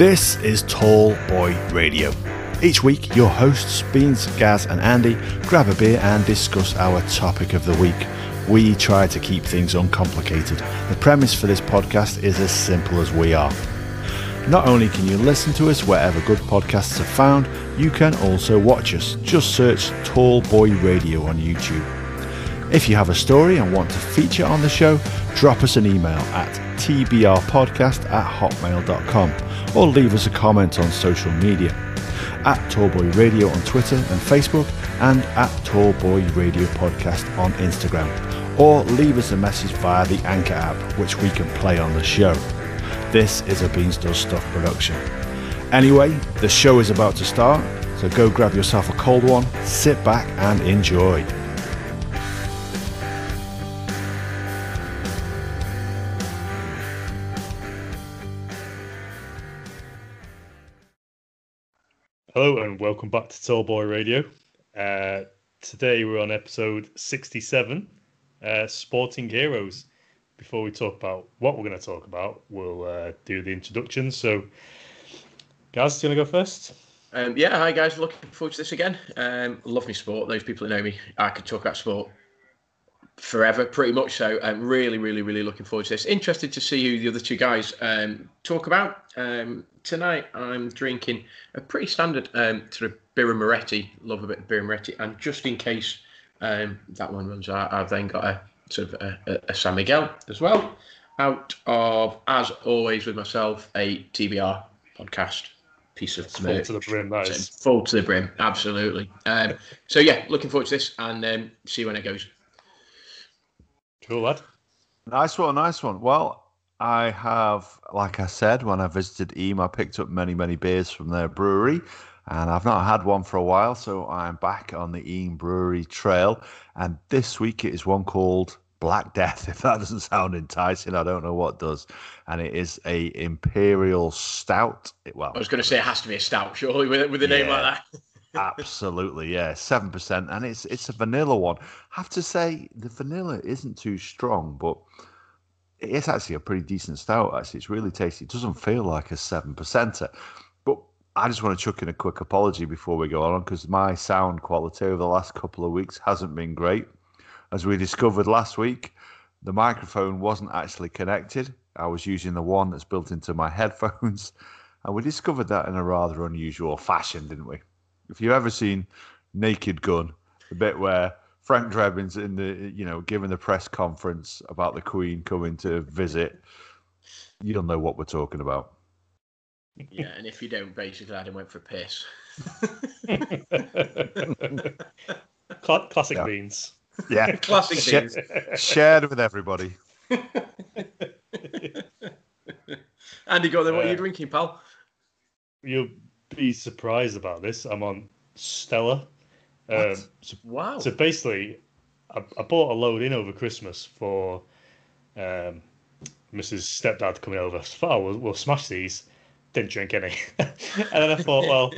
This is Tall Boy Radio. Each week, your hosts, Beans, Gaz, and Andy, grab a beer and discuss our topic of the week. We try to keep things uncomplicated. The premise for this podcast is as simple as we are. Not only can you listen to us wherever good podcasts are found, you can also watch us. Just search Tall Boy Radio on YouTube. If you have a story and want to feature on the show, drop us an email at tbrpodcast at hotmail.com or leave us a comment on social media at Tallboy Radio on Twitter and Facebook and at Tallboy Radio Podcast on Instagram or leave us a message via the Anchor app which we can play on the show. This is a Beans Does Stuff production. Anyway, the show is about to start, so go grab yourself a cold one, sit back and enjoy. Hello and welcome back to Tall Boy Radio. Uh, today we're on episode 67, uh, Sporting Heroes. Before we talk about what we're going to talk about, we'll uh, do the introduction. So, guys, do you want to go first? Um, yeah, hi guys, looking forward to this again. Um, love me sport. Those people that know me, I could talk about sport forever, pretty much. So I'm really, really, really looking forward to this. Interested to see who the other two guys um, talk about. Um, tonight I'm drinking a pretty standard um, sort of Birra Moretti. Love a bit of Birra Moretti, and just in case um, that one runs out, I've then got a sort of a, a San Miguel as well. Out of, as always, with myself, a TBR podcast piece of It's full to the brim, that is. Full to the brim, absolutely. Um, so yeah, looking forward to this and um, see when it goes. Cool, lad. Nice one, nice one. Well, I have, like I said, when I visited Eyam, I picked up many, many beers from their brewery, and I've not had one for a while, so I'm back on the Eyam Brewery Trail. And this week it is one called Black Death. If that doesn't sound enticing, I don't know what does. And it is a Imperial Stout. It- Well, I was going to say it has to be a stout, surely, with, with a name like that. Absolutely, yeah, seven percent, and it's it's a vanilla one. have to say the vanilla isn't too strong, but it is actually a pretty decent stout. Actually, it's really tasty. It doesn't feel like a seven percenter, but I just want to chuck in a quick apology before we go on because my sound quality over the last couple of weeks hasn't been great. As we discovered last week, the microphone wasn't actually connected. I was using the one that's built into my headphones, and we discovered that in a rather unusual fashion, didn't we? If you've ever seen Naked Gun, the bit where Frank Drebin's in the, you know, giving the press conference about the Queen coming to visit, you'll know what we're talking about. Yeah, and if you don't, basically, Adam went for a piss. Cla- classic Yeah. beans. Yeah, Classic Shit. beans. shared with everybody. Andy, go there. What are Uh, you drinking, pal? You'll be surprised about this. I'm on Stella. Um, so, Wow. so basically, I, I bought a load in over Christmas for um, Mrs. Stepdad coming over. So I thought, oh, we'll, we'll smash these. Didn't drink any. and then I thought, well,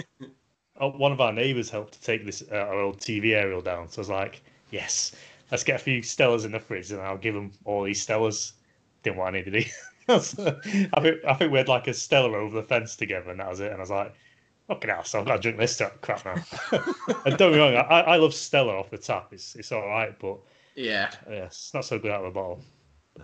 one of our neighbours helped to take this uh, our old TV aerial down. So I was like, yes, let's get a few Stellas in the fridge and I'll give them all these Stellas. Didn't want any, did he? So, I think I think we had like a Stella over the fence together, and that was it. And I was like, "Fucking hell!" So I've got to drink this stuff, crap now. and don't get me wrong, I, I love Stella off the tap. It's it's all right, but Yeah. yeah, it's not so good out of the bottle.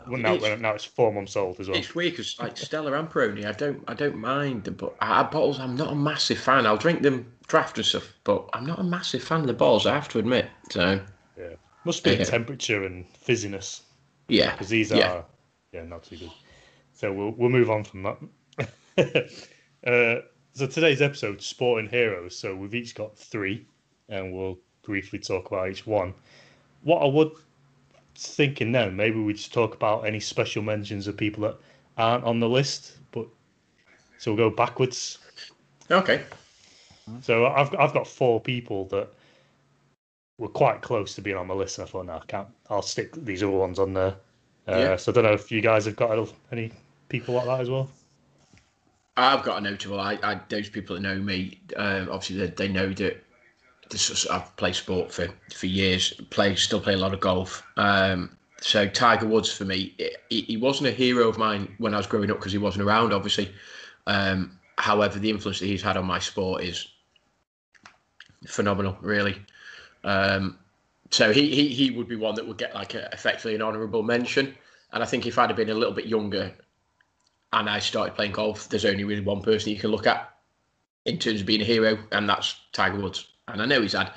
Well, now, It's- now it's four months old as well. It's weird because like Stella and Peroni, I don't, I don't mind the but uh, bottles. I'm not a massive fan. I'll drink them draft and stuff, but I'm not a massive fan of the bottles. I have to admit. So Yeah, must be Yeah. temperature and fizziness yeah, because these Yeah. are yeah not too good. So we'll we'll move on from that. uh, so today's episode, Sporting Heroes. So we've each got three, and we'll briefly talk about each one. What I would thinking now, maybe we just talk about any special mentions of people that aren't on the list. But so we'll go backwards. okay. So I've I've got four people that were quite close to being on my list, and I thought, no, I can't. I'll stick these other ones on there. Uh, Yeah. So I don't know if you guys have got any people like that as well. I've got a notable. I, I those people that know me, uh, obviously they, they know that I've played sport for for years. Play still play a lot of golf. Um, so Tiger Woods for me, he, he wasn't a hero of mine when I was growing up because he wasn't around, obviously. Um, however, the influence that he's had on my sport is phenomenal, really. Um, so he, he he would be one that would get like a, effectively an honourable mention. And I think if I'd have been a little bit younger and I started playing golf, there's only really one person you can look at in terms of being a hero, and that's Tiger Woods. And I know he's had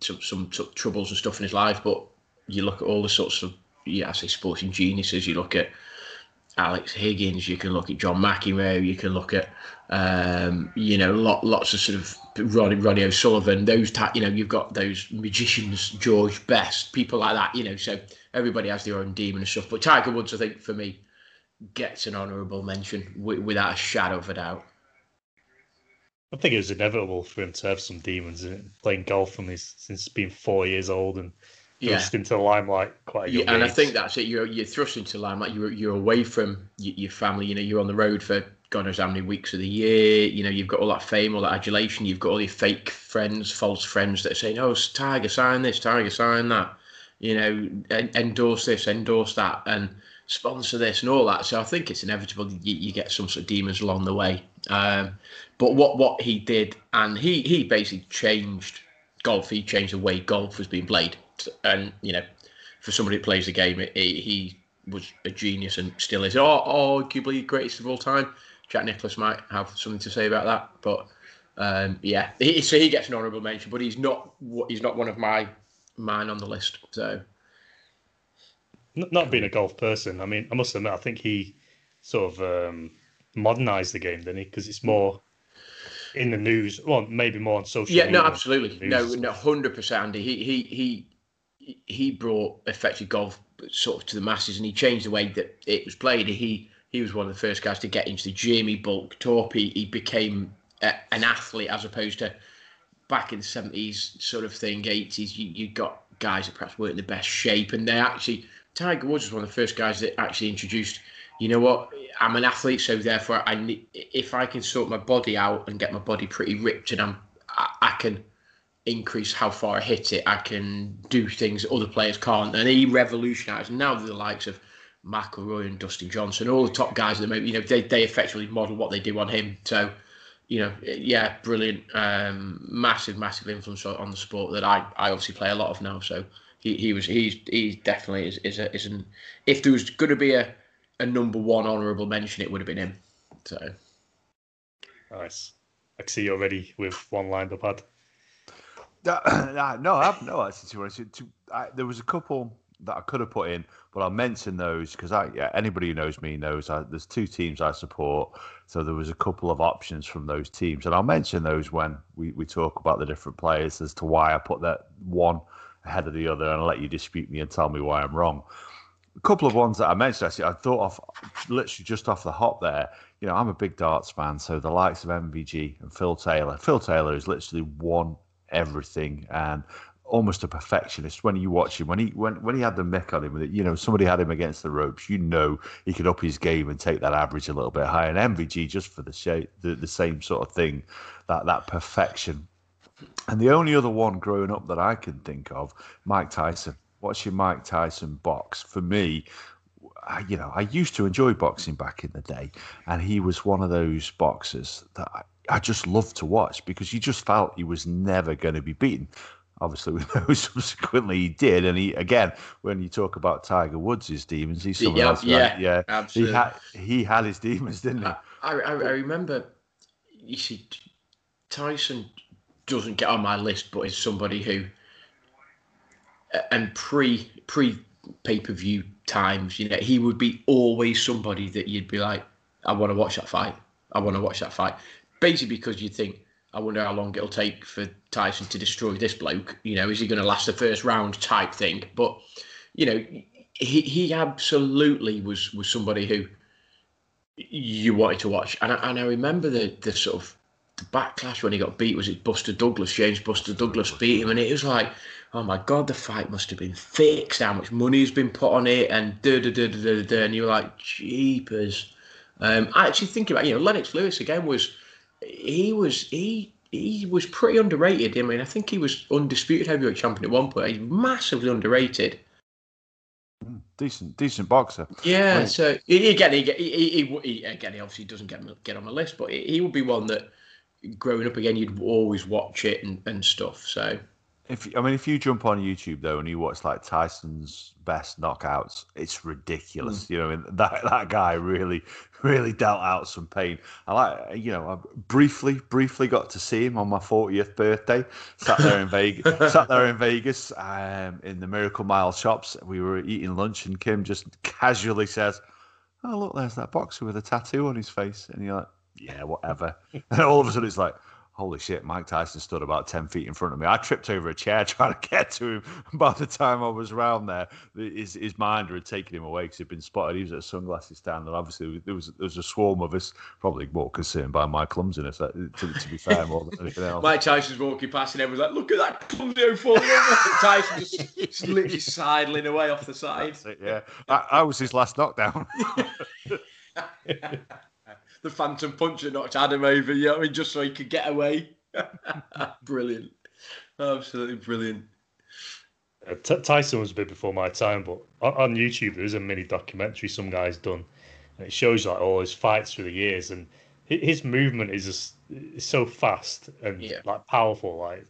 some some, some troubles and stuff in his life, but you look at all the sorts of yeah, I say sporting geniuses. You look at Alex Higgins, you can look at John McEnroe, you can look at um, you know lot, lots of sort of Ronnie, Ronnie O'Sullivan. Those type, you know, you've got those magicians, George Best, people like that. You know, so everybody has their own demon and stuff. But Tiger Woods, I think, for me, gets an honourable mention without a shadow of a doubt. I think it was inevitable for him to have some demons in it, playing golf from his since being four years old and yeah. thrust into the limelight quite yeah, and age. I think that's it. You're you're thrust into the limelight. You're you're away from your family. You know, you're on the road for God knows how many weeks of the year. You know, you've got all that fame, all that adulation. You've got all your fake friends, false friends that are saying, "Oh, Tiger, sign this. Tiger, sign that." You know, endorse this, endorse that, and sponsor this and all that. So I think it's inevitable you, you get some sort of demons along the way. Um, but what what he did, and he he basically changed golf. He changed the way golf was being played, and you know, for somebody who plays the game, he, he was a genius and still is. Or arguably greatest of all time. Jack Nicklaus might have something to say about that, but um, yeah, he, so he gets an honourable mention, but he's not he's not one of my mine on the list. So not being a golf person, I mean, I must admit, I think he sort of um, modernized the game, didn't he? Because it's more in the news. Well, maybe more on social. Yeah, no, absolutely, no, no, hundred percent, Andy. He he he he brought effective golf sort of to the masses, and he changed the way that it was played. He he was one of the first guys to get into the gym. He bulked up. He, he became a, an athlete as opposed to back in the seventies sort of thing, eighties. You you got guys that perhaps weren't in the best shape, and they actually Tiger Woods was one of the first guys that actually introduced. You know what? I'm an athlete, so therefore, I if I can sort my body out and get my body pretty ripped, and I'm, I, I can increase how far I hit it. I can do things other players can't, and he revolutionised. Now the likes of McIlroy and Dustin Johnson, all the top guys that maybe you know they they effectively model what they do on him. So, you know, yeah, brilliant, um, massive, massive influence on the sport that I I obviously play a lot of now. So he, he was he's he definitely is is, a, is an if there was going to be a, a number one honourable mention, it would have been him. So nice. I see you're ready with one lined up, Ad. Uh, no, I have no actually. To, to, I, there was a couple that I could have put in, but I'll mention those because I yeah anybody who knows me knows I, there's two teams I support, so there was a couple of options from those teams, and I'll mention those when we, we talk about the different players as to why I put that one ahead of the other, and I'll let you dispute me and tell me why I'm wrong. A couple of ones that I mentioned, actually, I thought of literally just off the hop there. You know, I'm a big darts fan, so the likes of MVG and Phil Taylor. Phil Taylor is literally won everything and almost a perfectionist when you watch him. When he when when he had the mick on him, you know, somebody had him against the ropes. You know, he could up his game and take that average a little bit higher. And MVG just for the shape, the, the same sort of thing, that that perfection and the only other one growing up that I can think of, Mike Tyson. Watching Mike Tyson box for me, I, you know, I used to enjoy boxing back in the day, and he was one of those boxers that I, I just loved to watch because you just felt he was never going to be beaten. Obviously, we know subsequently he did, and he again, when you talk about Tiger Woods' his demons, he's someone yeah, else. Yeah, right? yeah, absolutely. He had he had his demons, didn't he? I, I, I remember. You see, Tyson doesn't get on my list, but is somebody who, and pre pre pay per view times, you know, he would be always somebody that you'd be like, I want to watch that fight. I want to watch that fight. Basically, because you think, I wonder how long it'll take for Tyson to destroy this bloke. You know, is he going to last the first round type thing? But you know, he he absolutely was was somebody who you wanted to watch, and I, and I remember the the sort of backlash when he got beat was it Buster Douglas, James Buster Douglas beat him, and it was like, oh my god, the fight must have been fixed. How much money's been put on it, and da da da da da, da and you were like, jeepers. Um, I actually think about you know Lennox Lewis again was he was he he was pretty underrated. I mean, I think he was undisputed heavyweight champion at one point. He's massively underrated. decent, decent boxer. Yeah, Right. so he, again, he, he, he, he again, he obviously doesn't get get on my list, but he, he would be one that growing up again, you'd always watch it and, and stuff. So If I mean, if you jump on YouTube though and you watch like Tyson's best knockouts, it's ridiculous. Mm. You know, I mean, that that guy really, really dealt out some pain. I like, you know, I briefly, briefly got to see him on my fortieth birthday. Sat there in Vegas, sat there in Vegas, um, in the Miracle Mile shops. We were eating lunch, and Kim just casually says, "Oh look, there's that boxer with a tattoo on his face," and you're like, "Yeah, whatever." and all of a sudden, it's like. Holy shit, Mike Tyson stood about 10 feet in front of me. I tripped over a chair trying to get to him. By the time I was round there, his, his minder had taken him away because he'd been spotted. He was at a sunglasses stand, and obviously there was there was a swarm of us, probably more concerned by my clumsiness, uh, to, to be fair, more than anything else. Mike Tyson's walking past and everyone's like, look at that clumsy old. Tyson just, just literally sidling away off the side. It, yeah. I, I was his last knockdown. The phantom punch that knocked Adam over, you know what I mean, just so he could get away. brilliant. Absolutely brilliant. Uh, T- Tyson was a bit before my time, but on, on YouTube there is a mini documentary some guy's done, and it shows like all his fights through the years, and hi- his movement is just is so fast and Yeah. like powerful, like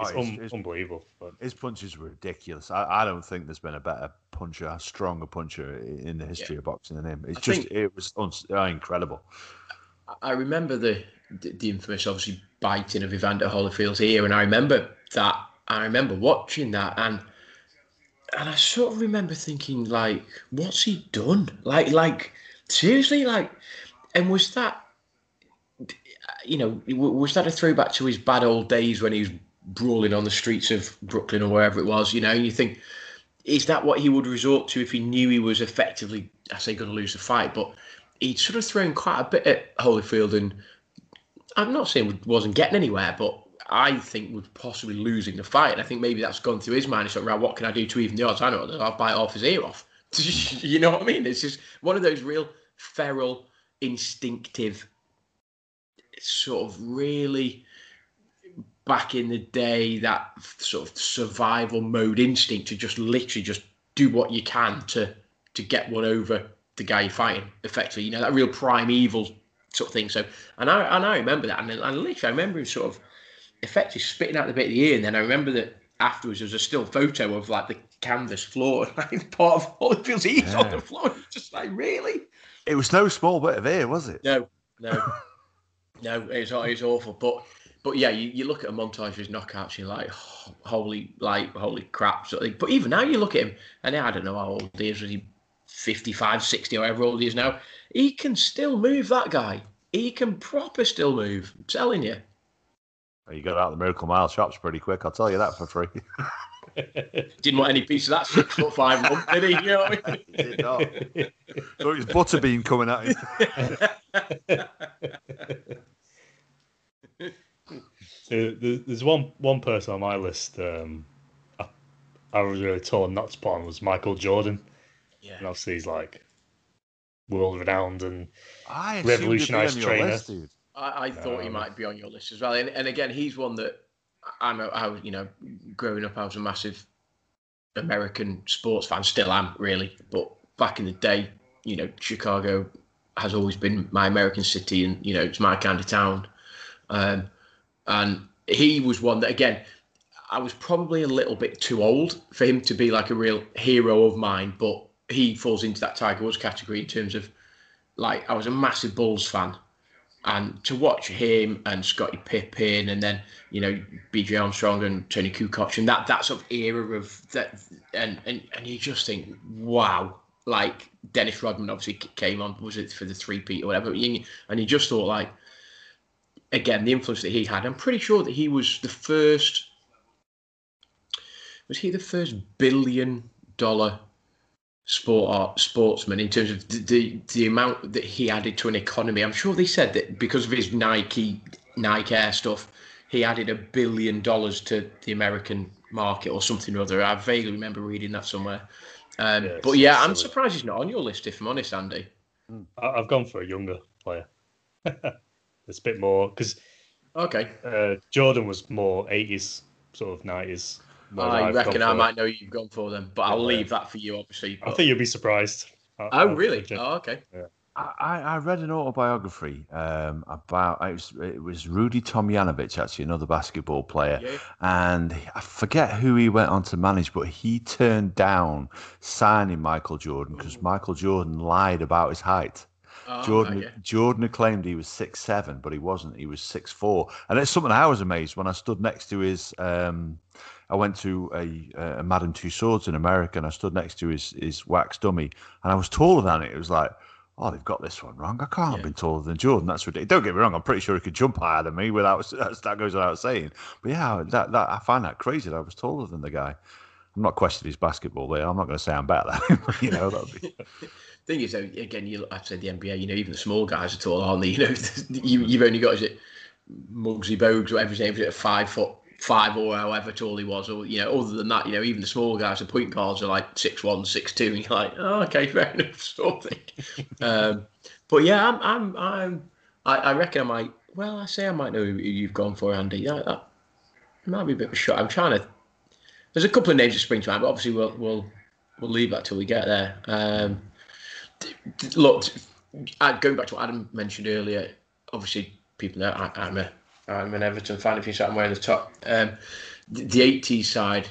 it's Oh, un- it's- it's- unbelievable. But His punches were ridiculous. I, I don't think there's been a better puncher, a stronger puncher in the history of boxing than him. It's I just, think- it was uns- uh, incredible. I remember the, the infamous, obviously, biting of Evander Holyfield's ear, and I remember that. I remember watching that, and and I sort of remember thinking, like, what's he done? Like, like seriously, like, and was that, you know, was that a throwback to his bad old days when he was brawling on the streets of Brooklyn or wherever it was? You know, and you think, is that what he would resort to if he knew he was effectively, I say, going to lose the fight, but he'd sort of thrown quite a bit at Holyfield, and I'm not saying wasn't getting anywhere, but I think was possibly losing the fight. And I think maybe that's gone through his mind. He's like, right, what can I do to even the odds? I know I'll bite off his ear off. you know what I mean? It's just one of those real feral, instinctive, sort of really back in the day that sort of survival mode instinct to just literally just do what you can to to get one over the guy you're fighting effectively you know that real primeval sort of thing so and i and i remember that and, and literally i remember him sort of effectively spitting out the bit of the ear and then i remember that afterwards there was a still photo of like the canvas floor like part of Holyfield's ears on the floor just like really It was no small bit of ear, was it? no, no, no. It's it's awful. But but yeah, you, you look at a montage of his knockouts, you're like, "Oh, holy like holy crap. Sort of thing. But even now, you look at him, and I don't know how old he is. Was he 55, 60, or however old he is now? He can still move. That guy. He can proper still move. I'm telling you. You got out the Miracle Mile shops pretty quick, I'll tell you that for free. Didn't want any piece of that six foot five lump, did he? You know what I mean? He did not. So it was Butterbean coming at him. So there's one one person on my list um, I, I was really told not to put on was Michael Jordan, Yeah. and obviously he's like world renowned and I assumed he'd be Revolutionised trainer. list, dude. I, I thought he Um, might be on your list as well. And, and again, he's one that I'm. A, I was, you know, growing up, I was a massive American sports fan. Still am, really. But back in the day, you know, Chicago has always been my American city, and you know, it's my kind of town. Um, and he was one that, again, I was probably a little bit too old for him to be like a real hero of mine. But he falls into that Tiger Woods category in terms of, like, I was a massive Bulls fan. And to watch him and Scottie Pippen and then you know BJ Armstrong and Tony Kukoc and that that sort of era of that and and and you just think wow. Like Dennis Rodman obviously came on was it for the three P or whatever? And you just thought like again the influence that he had. I'm pretty sure that he was the first was he the first billion dollar sport art sportsman in terms of the, the the amount that he added to an economy. I'm sure they said that because of his Nike Nike Air stuff, he added a billion dollars to the American market or something or other. I vaguely remember reading that somewhere. Um, Yeah, but yeah, I'm surprised he's not on your list. If I'm honest, Andy. I- I've gone for a younger player. it's a bit more because Okay. uh, Jordan was more 80s, sort of 90s. I reckon I might know you've gone for them, but I'll leave that for you, obviously. But... I think you'll be surprised. Oh, really? Oh, okay. Yeah. I, I read an autobiography um, about it was, it was Rudy Tomjanovich, actually another basketball player, yeah. and I forget who he went on to manage, but he turned down signing Michael Jordan because Michael Jordan lied about his height. Oh, Jordan okay. Jordan claimed he was six seven, but he wasn't. He was six four, and it's something I was amazed when I stood next to his. Um, I went to a, a Madame Tussauds in America, and I stood next to his his wax dummy, and I was taller than it. It was like oh, they've got this one wrong. I can't yeah. have been taller than Jordan. That's ridiculous. Don't get me wrong. I'm pretty sure he could jump higher than me without that goes without saying. But yeah, that, that I find that crazy that I was taller than the guy. I'm not questioning his basketball there. I'm not going to say I'm better than him. you know, that'd be. Thing is, though, again, you I've said the NBA. You know, even the small guys are tall, aren't they? You know, you, you've only got is it Muggsy Bogues, whatever his name is, at five foot five or however tall he was, or you know, other than that, you know, even the small guys, the point guards are like six one, six two, and you're like, oh, okay, fair enough, sort of thing. um, but yeah, I'm, I'm, I'm, I, I, reckon I might. Well, I say I might know who you've gone for, Andy. That, that might be a bit of a shot. I'm trying to. There's a couple of names that spring to but obviously we'll we'll we'll leave that till we get there. Um, look, going back to what Adam mentioned earlier, obviously people know I, I'm a I'm an Everton fan. If you saw I'm wearing the top, um, the, the 80s side,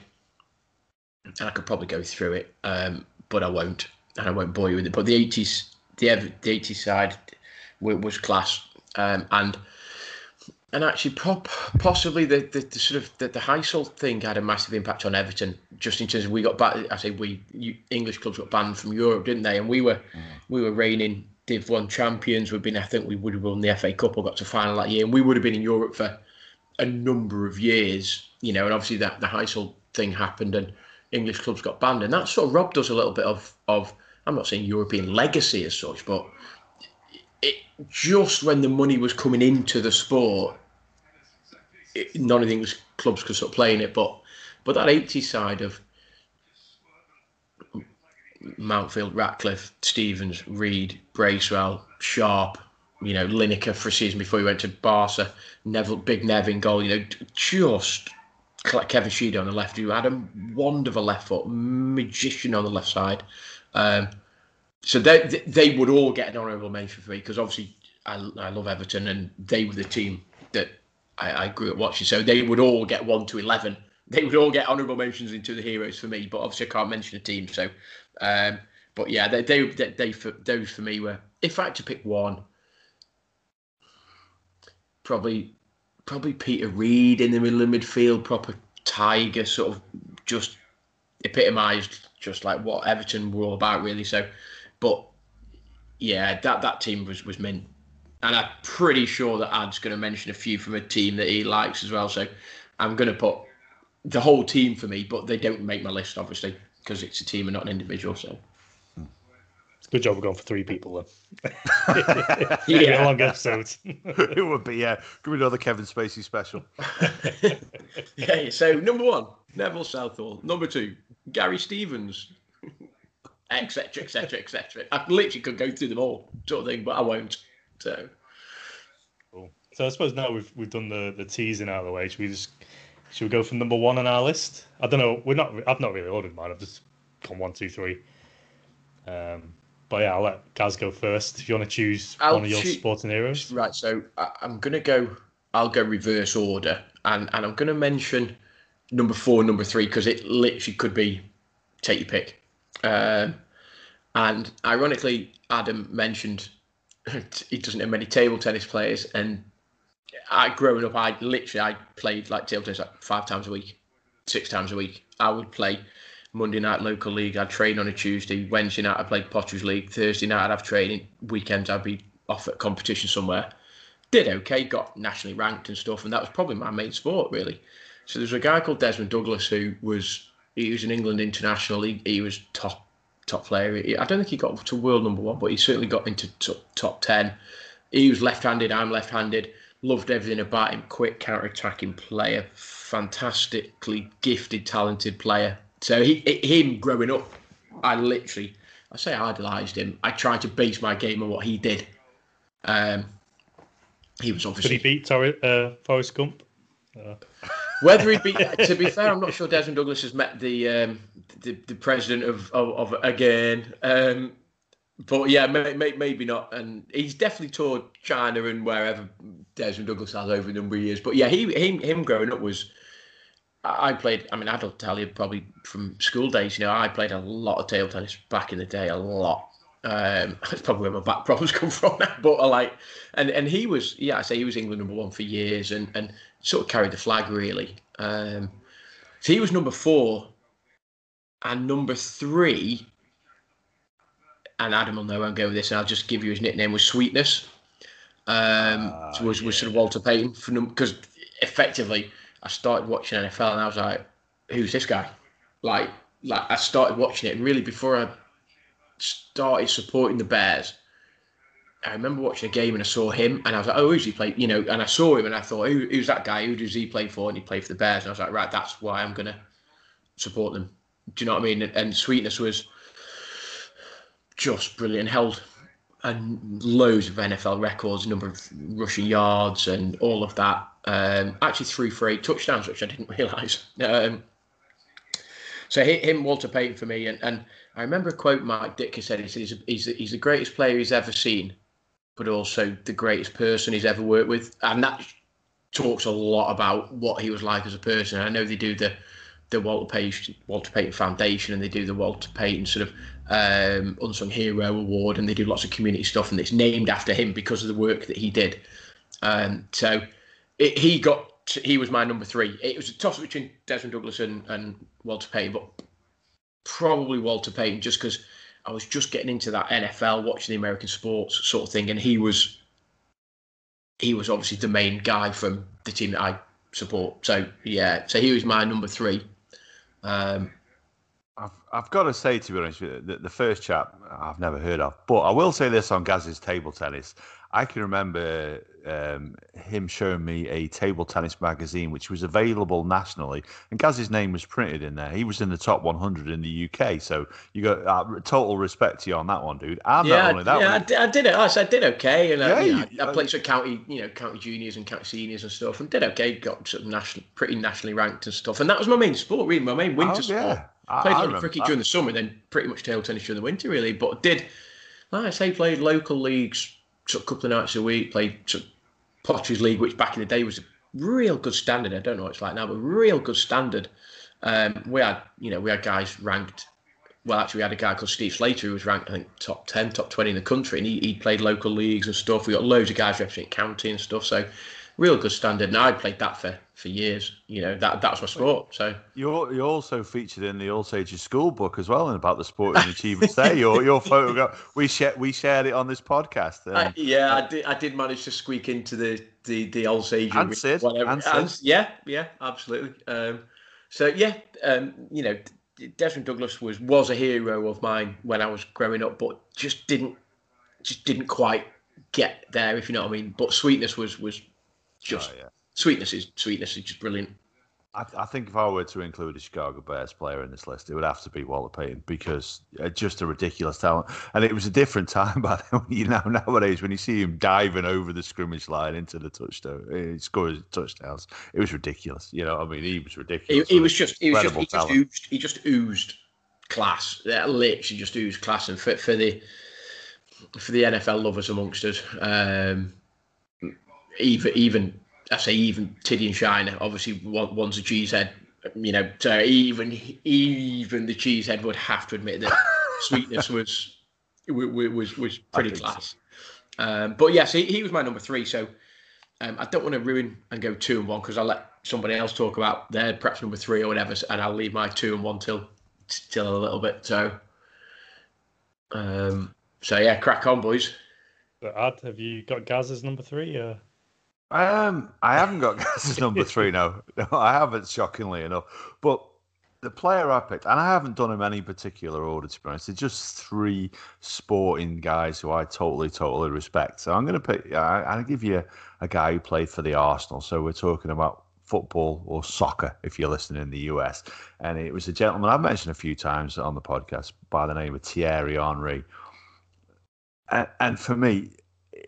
and I could probably go through it, um, but I won't, and I won't bore you with it. But the 80s, the the 80s side was class, um, and and actually, possibly the, the, the, sort of the, the Heysel thing had a massive impact on Everton. Just in terms of we got back, I say we you, English clubs got banned from Europe, didn't they? And we were mm. we were reigning Div One champions. We've been, I think, we would have won the FA Cup or got to final that year, and we would have been in Europe for a number of years. You know, and obviously that the Heysel thing happened, and English clubs got banned, and that sort of robbed us a little bit of of. I'm not saying European legacy as such, but it just when the money was coming into the sport, it, of the English clubs could stop playing it. But but that 80 side of Mountfield, Ratcliffe, Stevens, Reid, Bracewell, Sharp, you know, Lineker for a season before he went to Barca, Neville, Big Nev in goal, you know, just Kevin Sheedy on the left, who had a wonderful left foot, magician on the left side. Um, so they they would all get an honourable mention for me because obviously I, I love Everton and they were the team that I, I grew up watching. So they would all get one to eleven. They would all get honourable mentions into the heroes for me. But obviously I can't mention a team. So um, but yeah, they, they, they, they for, those for me were, if I had to pick one, probably probably Peter Reid in the middle of midfield, proper tiger, sort of just epitomised just like what Everton were all about, really. So, but yeah, that that team was was mint, and I'm pretty sure that Ad's going to mention a few from a team that he likes as well. So, I'm going to put the whole team for me, but they don't make my list, obviously because it's a team and not an individual. So. It's a good job we're going for three people then. yeah, long episode. it would be, yeah. Give me another Kevin Spacey special. okay, so number one, Neville Southall. Number two, Gary Stevens, etc., etc., etc. I literally could go through them all, sort of thing, but I won't. So. Cool. So I suppose now we've we've done the the teasing out of the way. Should we just should we go from number one on our list? I don't know. We're not. I've not really ordered mine. I've just gone one, two, three. Um, but yeah, I'll let Gaz go first. If you want to choose I'll one of your choose, sporting heroes, right? So I, am gonna go. I'll go reverse order, and and I'm gonna mention number four, number three, because it literally could be take your pick. Um, and ironically, Adam mentioned he doesn't have many table tennis players, and I growing up, I literally I played like table tennis like five times a week, six times a week. I would play Monday night local league. I'd train on a Tuesday. Wednesday night I played Potter's League. Thursday night I'd have training. Weekends I'd be off at competition somewhere. Did okay, got nationally ranked and stuff, and that was probably my main sport really. So there's a guy called Desmond Douglas who was he was an England international. He, he was top top player. I don't think he got to world number one, but he certainly got into top, top ten. He was left-handed. I'm left-handed Loved everything about him. Quick counter-attacking player, fantastically gifted, talented player. So he, him growing up, I literally, I say idolised him. I tried to base my game on what he did. Um, he was obviously. Did he beat Tor- uh, Forrest Gump? Uh. Whether he be, to be fair, I'm not sure Desmond Douglas has met the um, the, the, president of, of, of again. Um, but yeah, may, may, maybe not. And he's definitely toured China and wherever Desmond Douglas has over a number of years. But yeah, he him, him growing up was. I played. I mean, I'll tell you probably from school days. You know, I played a lot of table tennis back in the day. A lot. Um, that's probably where my back problems come from now. But I like, and and he was. Yeah, I say he was England number one for years, and and sort of carried the flag really. Um, so he was number four, and number three and Adam will know where I'm going with this, and I'll just give you his nickname was Sweetness. Um, uh, was was sort of Walter Payton for because effectively I started watching NFL and I was like, who's this guy? Like like I started watching it really before I started supporting the Bears. I remember watching a game and I saw him and I was like, oh, who's he play? You know, and I saw him and I thought, Who, who's that guy? Who does he play for? And he played for the Bears. And I was like, right, that's why I'm gonna support them. Do you know what I mean? And Sweetness was just brilliant. Held and loads of NFL records, number of rushing yards, and all of that. Um, actually, three for eight touchdowns, which I didn't realise. Um, so him, Walter Payton for me, and, and I remember a quote Mike Ditka said. He said he's, a, he's, he's the greatest player he's ever seen, but also the greatest person he's ever worked with, and that talks a lot about what he was like as a person. I know they do the the Walter Payton Walter Payton Foundation, and they do the Walter Payton sort of um, unsung hero award, and they do lots of community stuff, and it's named after him because of the work that he did. Um, so it, he got he was my number three. It was a toss between Desmond Douglas and, and Walter Payton, but probably Walter Payton just because I was just getting into that NFL, watching the American sports sort of thing, and he was he was obviously the main guy from the team that I support. So yeah, so he was my number three. Um, I've, got to say, to be honest with you, the, the first chap I've never heard of. But I will say this on Gaz's table tennis. I can remember um, him showing me a table tennis magazine, which was available nationally, and Gaz's name was printed in there. He was in the top 100 in the UK, so you got uh, total respect to you on that one, dude. And yeah, not only that, yeah, I did, I did it. I, I did okay, and uh, yeah, I, you know, I played some county, you know, county juniors and county seniors and stuff, and did okay. Got sort of national, pretty nationally ranked and stuff, and that was my main sport, really, my main winter oh, sport. Yeah. Played a lot of cricket during the summer, then pretty much table tennis during the winter, really. But did, like I say, played local leagues took a couple of nights a week. Played Potteries League, which back in the day was a real good standard. I don't know what it's like now, but real good standard. Um, we had, you know, we had guys ranked. Well, actually, we had a guy called Steve Slater who was ranked, I think, top ten, top twenty in the country, and he, he played local leagues and stuff. We got loads of guys representing county and stuff. So real good standard. And I played that for, for years. You know, that that's my sport. So you're you also featured in the All Sages School book as well, and about the sporting achievements there. Your your photograph we shared we shared it on this podcast. Um, yeah, I did. I did manage to squeak into the the the All Sages. And Sid, whatever. And and, yeah, yeah, absolutely. Um, so yeah, um, you know, Desmond Douglas was was a hero of mine when I was growing up, but just didn't just didn't quite get there, if you know what I mean. But sweetness was was just oh, yeah. sweetness is sweetness is just brilliant. I, I, think if I were to include a Chicago Bears player in this list, it would have to be Walter Payton because uh, just a ridiculous talent. And it was a different time back then. You know, nowadays when you see him diving over the scrimmage line into the touchdown, he uh, scores touchdowns. It was ridiculous. You know, I mean, he was ridiculous. He, he was just, he was just, he just oozed, he just oozed class. That literally just oozed class, and fit for the for the NFL lovers amongst us. Um, even even I say even Tiddy and Shiner, obviously one's a cheesehead, you know. So even even the cheesehead would have to admit that sweetness was was was pretty class. So. Um, but yes, he, he was my number three. So um, I don't want to ruin and go two and one because I'll let somebody else talk about their perhaps number three or whatever, and I'll leave my two and one till till a little bit. So um, so yeah, crack on, boys. But Ad, have you got Gaz's number three? Or? Um, I haven't got Gaz's number three now. No, I haven't, shockingly enough. But the player I picked, and I haven't done him any particular order to be honest. They're just three sporting guys who I totally, totally respect. So I'm going to pick. I, I'll give you a, a guy who played for the Arsenal. So we're talking about football or soccer if you're listening in the US. And it was a gentleman I've mentioned a few times on the podcast by the name of Thierry Henry. And, and for me,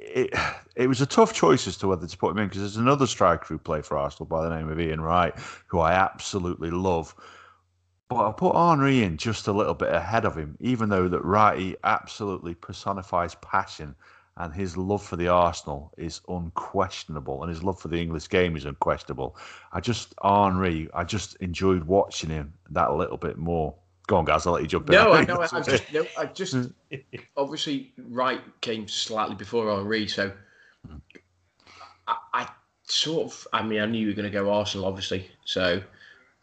it, it was a tough choice as to whether to put him in because there's another striker who played for Arsenal by the name of Ian Wright, who I absolutely love. But I put Henry in just a little bit ahead of him, even though that Wright absolutely personifies passion and his love for the Arsenal is unquestionable, and his love for the English game is unquestionable. I just Henry, I just enjoyed watching him that little bit more. Go on, guys. I'll let you jump in. No, I know. I just, no, I just obviously Wright came slightly before Henry, so I, I, sort of. I mean, I knew you were going to go Arsenal, obviously, so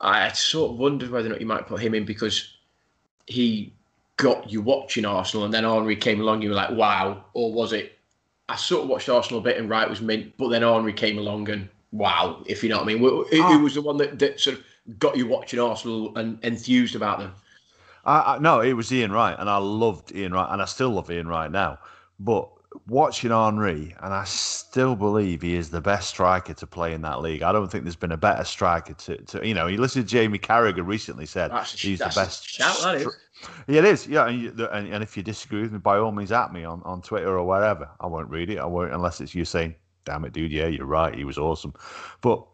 I sort of wondered whether or not you might put him in because he got you watching Arsenal, and then Henry came along. You were like, wow, or was it? I sort of watched Arsenal a bit, and Wright was mint, but then Henry came along, and wow, if you know what I mean. Who, oh. Ah. was the one that, that sort of got you watching Arsenal and enthused about them? I, I, no, it was Ian Wright, and I loved Ian Wright, and I still love Ian Wright now. But watching Henry, and I still believe he is the best striker to play in that league. I don't think there's been a better striker to, to you know. You listened to Jamie Carragher recently said that's, he's the best. Shout, that is. Yeah, it is. Yeah, and, you, and, and, if you disagree with me, by all means, at me on, on Twitter or wherever. I won't read it. I won't unless it's you saying, "Damn it, dude! Yeah, you're right. He was awesome." But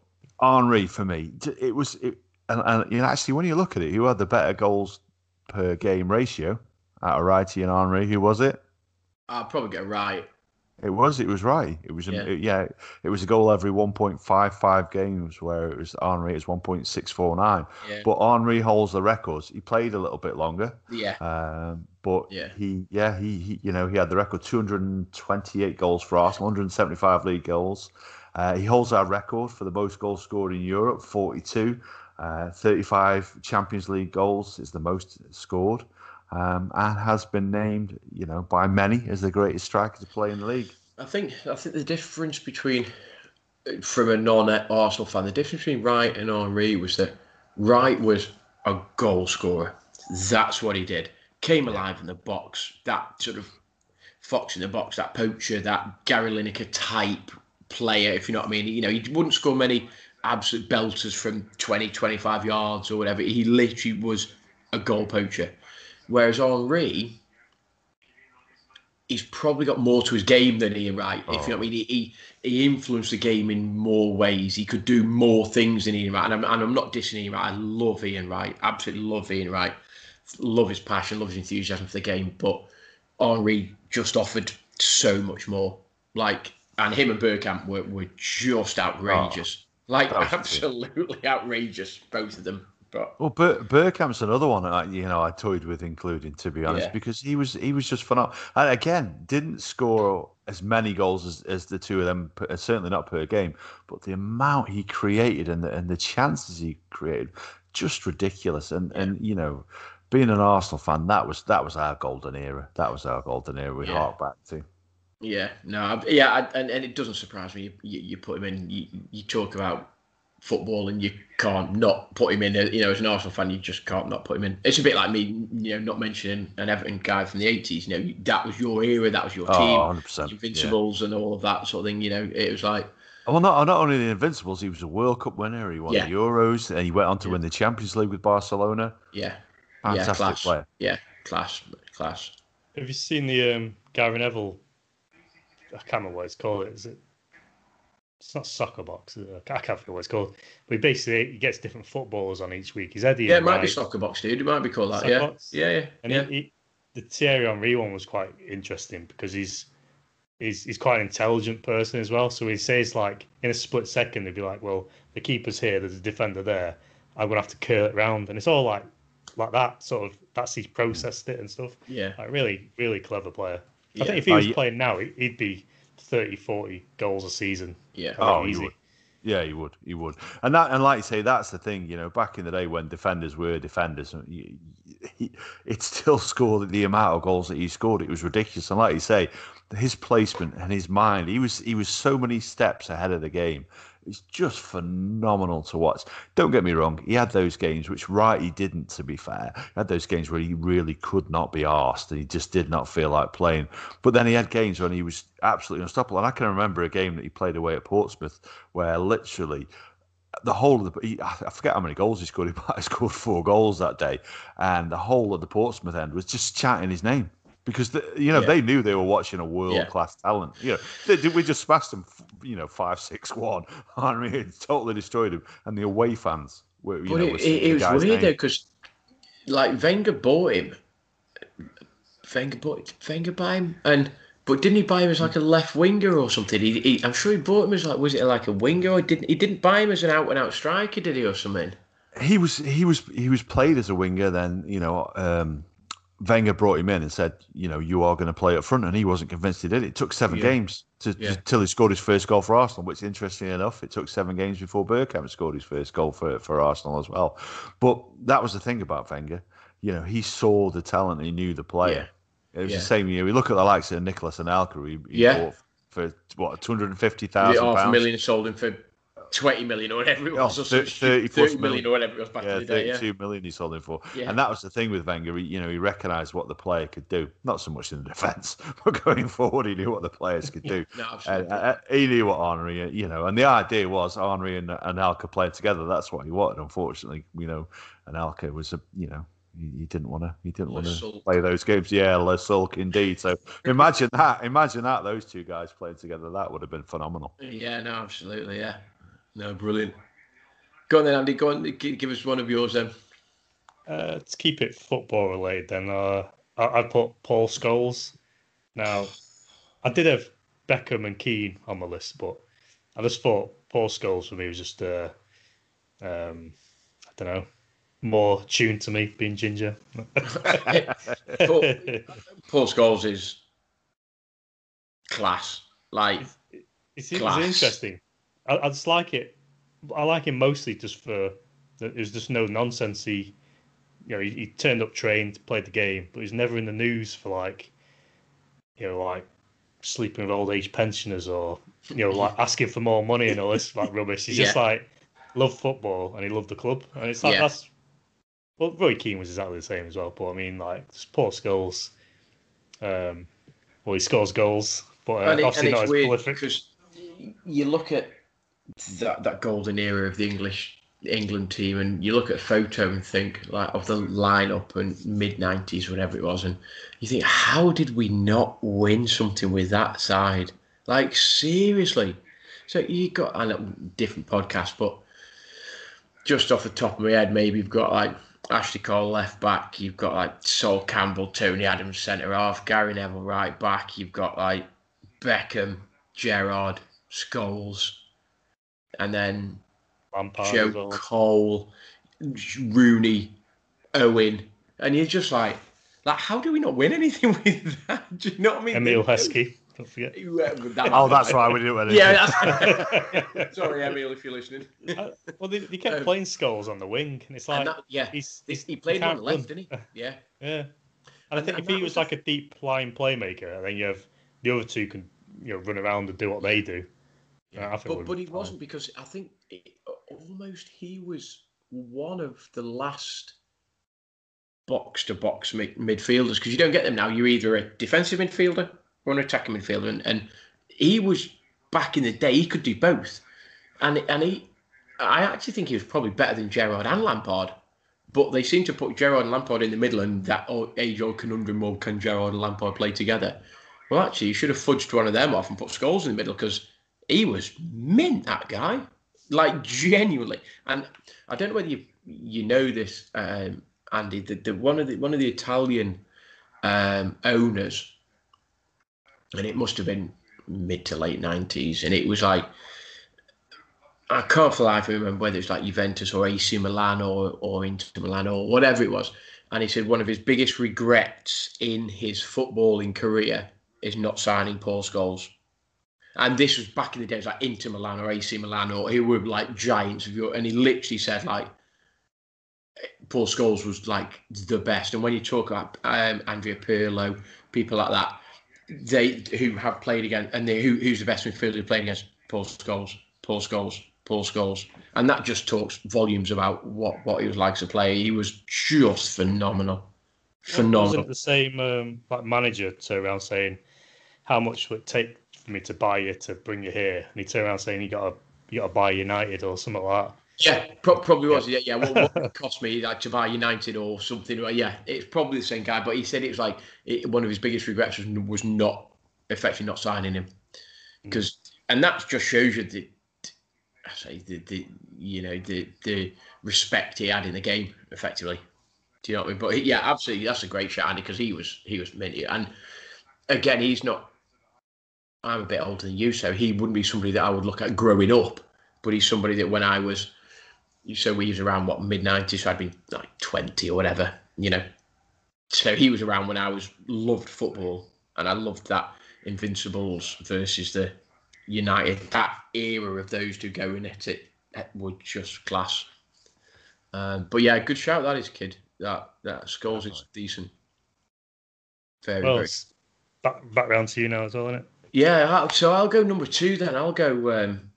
Henry, for me, it was. It, and, and you know, actually, when you look at it, who had the better goals per game ratio out of Wrighty and Henry. Who was it? I'll probably get right. It was. It was right. It was. Yeah. It, yeah. It was a goal every 1.55 games, where it was Henry is 1.649. Yeah. But Henry holds the records. He played a little bit longer. Yeah. Um, but yeah. he, yeah, he, he, you know, he had the record 228 goals for Arsenal, 175 league goals. Uh, he holds our record for the most goals scored in Europe, 42. Uh, 35 Champions League goals is the most scored, um, and has been named, you know, by many as the greatest striker to play in the league. I think I think the difference between, from a non-Arsenal fan, the difference between Wright and Henry was that Wright was a goal scorer. That's what he did. Came alive in the box. That sort of fox in the box, that poacher, that Gary Lineker type player, if you know what I mean. You know, he wouldn't score many absolute belters from 20, 25 yards or whatever. He literally was a goal poacher. Whereas Henry, he's probably got more to his game than Ian Wright. Oh. If you know oh. what I mean, he, he influenced the game in more ways. He could do more things than Ian Wright. And I'm, and I'm not dissing Ian Wright. I love Ian Wright. Absolutely love Ian Wright. Love his passion, love his enthusiasm for the game. But Henry just offered so much more. Like, and him and Bergkamp were, were just oh. outrageous. Oh. Like absolutely outrageous, both of them. But well, Bur- Bergkamp's another one I, you know I toyed with including to be honest yeah. because he was he was just phenomenal. And again, didn't score as many goals as, as the two of them, certainly not per game, but the amount he created and the and the chances he created, just ridiculous. And yeah. and you know, being an Arsenal fan, that was that was our golden era. That was our golden era. We yeah. hark back to. Yeah, no, yeah, and, and it doesn't surprise me. You, you put him in. You, you talk about football, and you can't not put him in. You know, as an Arsenal fan, you just can't not put him in. It's a bit like me, you know, not mentioning an Everton guy from the eighties. You know, that was your era, that was your oh, team, 100%, Invincibles, yeah. and all of that sort of thing. You know, it was like. Well, not not only the Invincibles, he was a World Cup winner. He won yeah. the Euros, and he went on to yeah. win the Champions League with Barcelona. Yeah, fantastic yeah, class. player. Yeah, class, class. Have you seen the um, Gary Neville I can't remember what it's called. Is it? It's not soccer box. I can't remember what it's called. But he basically he gets different footballers on each week. He's Eddie. Yeah, it might be soccer box, dude. It might be called that. Yeah. Box. yeah, yeah, And yeah. He, he, the Thierry Henry one was quite interesting because he's he's he's quite an intelligent person as well. So he says like in a split second, he'd be like, "Well, the keeper's here. There's a defender there. I'm gonna have to curl it round," and it's all like like that sort of that's he's processed it and stuff. Yeah, like really really clever player. Yeah. I think if he was playing now, he'd be 30, 40 goals a season. Yeah. Oh, easy. He would. Yeah, he would. He would. And that, and like you say, that's the thing. You know, back in the day when defenders were defenders, he, he, it still scored the amount of goals that he scored. It was ridiculous. And like you say, his placement and his mind, he was he was so many steps ahead of the game. It's just phenomenal to watch. Don't get me wrong, he had those games which right he didn't. To be fair, he had those games where he really could not be asked and he just did not feel like playing. But then he had games when he was absolutely unstoppable. And I can remember a game that he played away at Portsmouth where literally the whole of the he, I forget how many goals he scored. He scored four goals that day, and the whole of the Portsmouth end was just chanting his name because the, you know Yeah. they knew they were watching a world class talent. You know, they, they- we just smashed them, you know, five six one. I mean, had totally destroyed him, and the away fans were. You But know, it, it, it was weird though because like Wenger bought him. Wenger bought Wenger buy him and but didn't he buy him as like a left winger or something? He, he I'm sure he bought him as like was it like a winger or didn't he didn't buy him as an out and out striker did he or something? he was he was he was played as a winger. Then you know, um, Wenger brought him in and said, you know, you are going to play up front, and he wasn't convinced he did. It took seven Yeah. games to, Yeah. till he scored his first goal for Arsenal. Which, interestingly enough, it took seven games before Bergkamp scored his first goal for for Arsenal as well. But that was the thing about Wenger. You know, he saw the talent, he knew the player. It was Yeah. the same. year. we look at the likes of Nicolas Anelka. He, he Yeah. bought for what two hundred and fifty Was it thousand half a million sold him for twenty million or whatever it Oh, was, thir- 30 30, plus 30 million million. or whatever it was back Yeah, in the day. Yeah. thirty-two million he sold him for, Yeah. and that was the thing with Wenger. He, you know, he recognised what the player could do. Not so much in the defence, but going forward, he knew what the players could do. No, absolutely. uh, he knew what Henry, you know, and the idea was Henry and, Anelka played together. That's what he wanted. Unfortunately, you know, Anelka was a, you know, he, he didn't want to, he didn't want to play those games. Yeah, Le Sulk indeed. So imagine that, imagine that those two guys playing together. That would have been phenomenal. Yeah, no, absolutely, yeah. No, brilliant. Go on then, Andy. Go on, give us one of yours then. Uh, to keep it football related, then uh, I, I put Paul Scholes. Now, I did have Beckham and Keane on my list, but I just thought Paul Scholes for me was just, uh, um, I don't know, more tuned to me being ginger. Paul, Paul Scholes is class. Like, It's, it's Class. interesting. I, I just like it. I like him mostly just for that. There's just no nonsense. He, you know, he, he turned up trained, played the game, but he's never in the news for like, you know, like sleeping with old age pensioners or you know, like asking for more money and all this like rubbish. He's just like loved football and he loved the club, and it's like Yeah. that's. Well, Roy Keane was exactly the same as well, but I mean, like just Paul Scholes. Um, well, he scores goals, but uh, and, it, obviously and not as prolific. because you look at that that golden era of the English England team, and you look at a photo and think like of the lineup and mid nineties, whatever it was, and you think, how did we not win something with that side? Like seriously. So you got a different podcast, but just off the top of my head, maybe you've got like Ashley Cole left back, you've got like Sol Campbell, Tony Adams centre half, Gary Neville right back, you've got like Beckham, Gerrard, Scholes, and then Lampard Joe well. Cole, Rooney, Owen, and you're just like, like, how do we not win anything with that? Do you know what I mean? Emil They- Heskey, don't forget. Yeah, that- Oh, that's why we didn't. Yeah, that's, sorry, Emil, if you're listening. Uh, well, they, they kept Um, playing Scholes on the wing, and it's like and that, yeah, he's, he, he's he played on the left, run. didn't he? Yeah. Yeah, and I think and if he was was like a deep line playmaker, then you have the other two can you know run around and do what they do. Yeah, uh, think But but he fine. wasn't because I think it, almost he was one of the last box to box midfielders because you don't get them now. You're either a defensive midfielder or an attacking midfielder, and, and he was back in the day. He could do both, and and he, I actually think he was probably better than Gerrard and Lampard. But they seem to put Gerrard and Lampard in the middle, and that age-old conundrum of can Gerrard and Lampard play together? Well, actually, you should have fudged one of them off and put Scholes in the middle because he was mint that guy. Like genuinely. And i don't know whether you you know this um andy the, the one of the one of the italian um owners and it must have been mid to late 90s and it was like i can't for life remember whether it's like juventus or ac milan or or inter milan or whatever it was. And he said one of his biggest regrets in his footballing career is not signing paul scholes and this was back in the days like Inter Milan or AC Milan or who were like giants of Europe. And he literally said like Paul Scholes was like the best. And when you talk about um, Andrea Pirlo, people like that, they who have played against and they, who who's the best midfielder to play against Paul Scholes, Paul Scholes, Paul Scholes, and that just talks volumes about what what he was like as a player. He was just phenomenal, phenomenal. Wasn't the same um, like manager turn around saying how much would it take for me to buy you to bring you here, and he turned around saying you got to you got to buy United or something like that. Yeah, pro- probably was. Yeah, yeah. What, what cost me like to buy United or something? Yeah, it's probably the same guy. But he said it was like it, one of his biggest regrets was, was not effectively not signing him because, mm. and that just shows you the, I say the, the you know the the respect he had in the game effectively. Do you know what I mean? But yeah, absolutely, that's a great shot, Andy, because he was he was minty. And again, he's not. I'm a bit older than you, so he wouldn't be somebody that I would look at growing up. But he's somebody that when I was, you so we was around what mid '90s, so I'd be like 20 or whatever, you know. So he was around when I was loved football, and I loved that Invincibles versus the United. That era of those two going at it was just class. Um, but yeah, good shout that is, kid that that Scholes is decent. Very, well, very. Back, back round to you now as well, isn't it? Yeah, so I'll go number two then. I'll go. Um,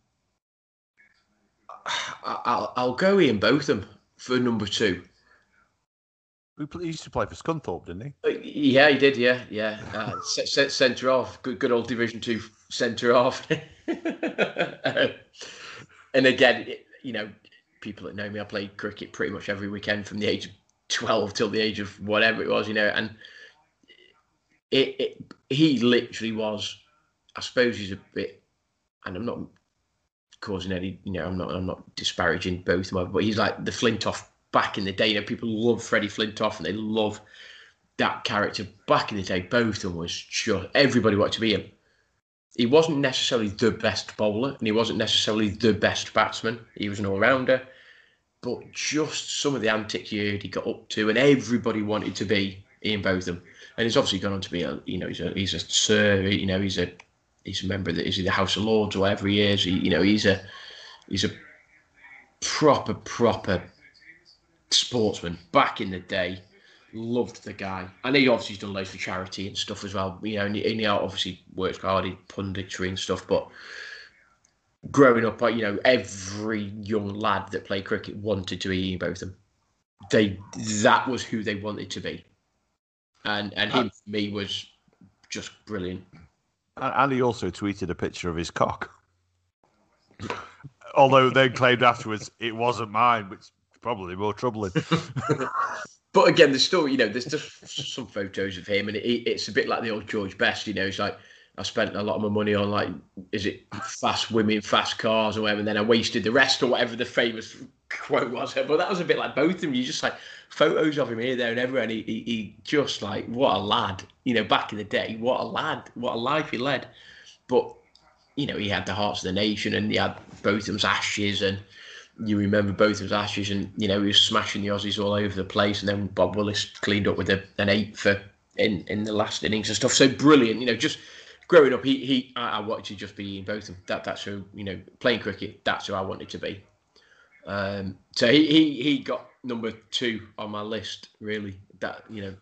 I'll I'll go Ian Botham for number two. He used to play for Scunthorpe, didn't he? Uh, yeah, he did. Yeah, yeah. Uh, centre off, good, good old Division Two centre off. and again, you know, people that know me, I played cricket pretty much every weekend from the age of 12 till the age of whatever it was, you know, and it, it he literally was, I suppose he's a bit, and I'm not causing any, you know, I'm not, I'm not disparaging both of them, but he's like the Flintoff back in the day. You know, people love Freddie Flintoff and they love that character back in the day. Both of them was just everybody wanted to be him. He wasn't necessarily the best bowler, and he wasn't necessarily the best batsman. He was an all rounder but just some of the antics he he got up to, and everybody wanted to be Ian Botham. And he's obviously gone on to be a, you know, he's a he's a sir, you know, he's a he's a member of the, is he the House of Lords or whatever he is. He, you know, he's a he's a proper proper sportsman back in the day. Loved the guy, I know he obviously has done loads for charity and stuff as well. You know, and he, and he obviously works hard in punditry and stuff, but growing up, you know, every young lad that played cricket wanted to be Ian Botham. They that was who they wanted to be, and and uh, him for me was just brilliant. And he also tweeted a picture of his cock. Although then claimed afterwards it wasn't mine, which is probably more troubling. but again, there's still, you know, there's just some photos of him, and it, it's a bit like the old George Best, you know, it's like I spent a lot of my money on like, is it fast women, fast cars, or whatever, and then I wasted the rest or whatever the famous quote was. But that was a bit like both of them. You just like photos of him here, there, and everywhere, and he, he, he just like what a lad, you know, back in the day, what a lad, what a life he led. But you know, he had the hearts of the nation, and he had Botham's ashes, and you remember Botham's ashes, and you know he was smashing the Aussies all over the place, and then Bob Willis cleaned up with a, an eight for in in the last innings and stuff. So brilliant, you know, just growing up, he he I, I wanted to just be Ian Botham. That that's who you know playing cricket. That's who I wanted to be. Um, so he, he he got number two on my list. Really, that you know.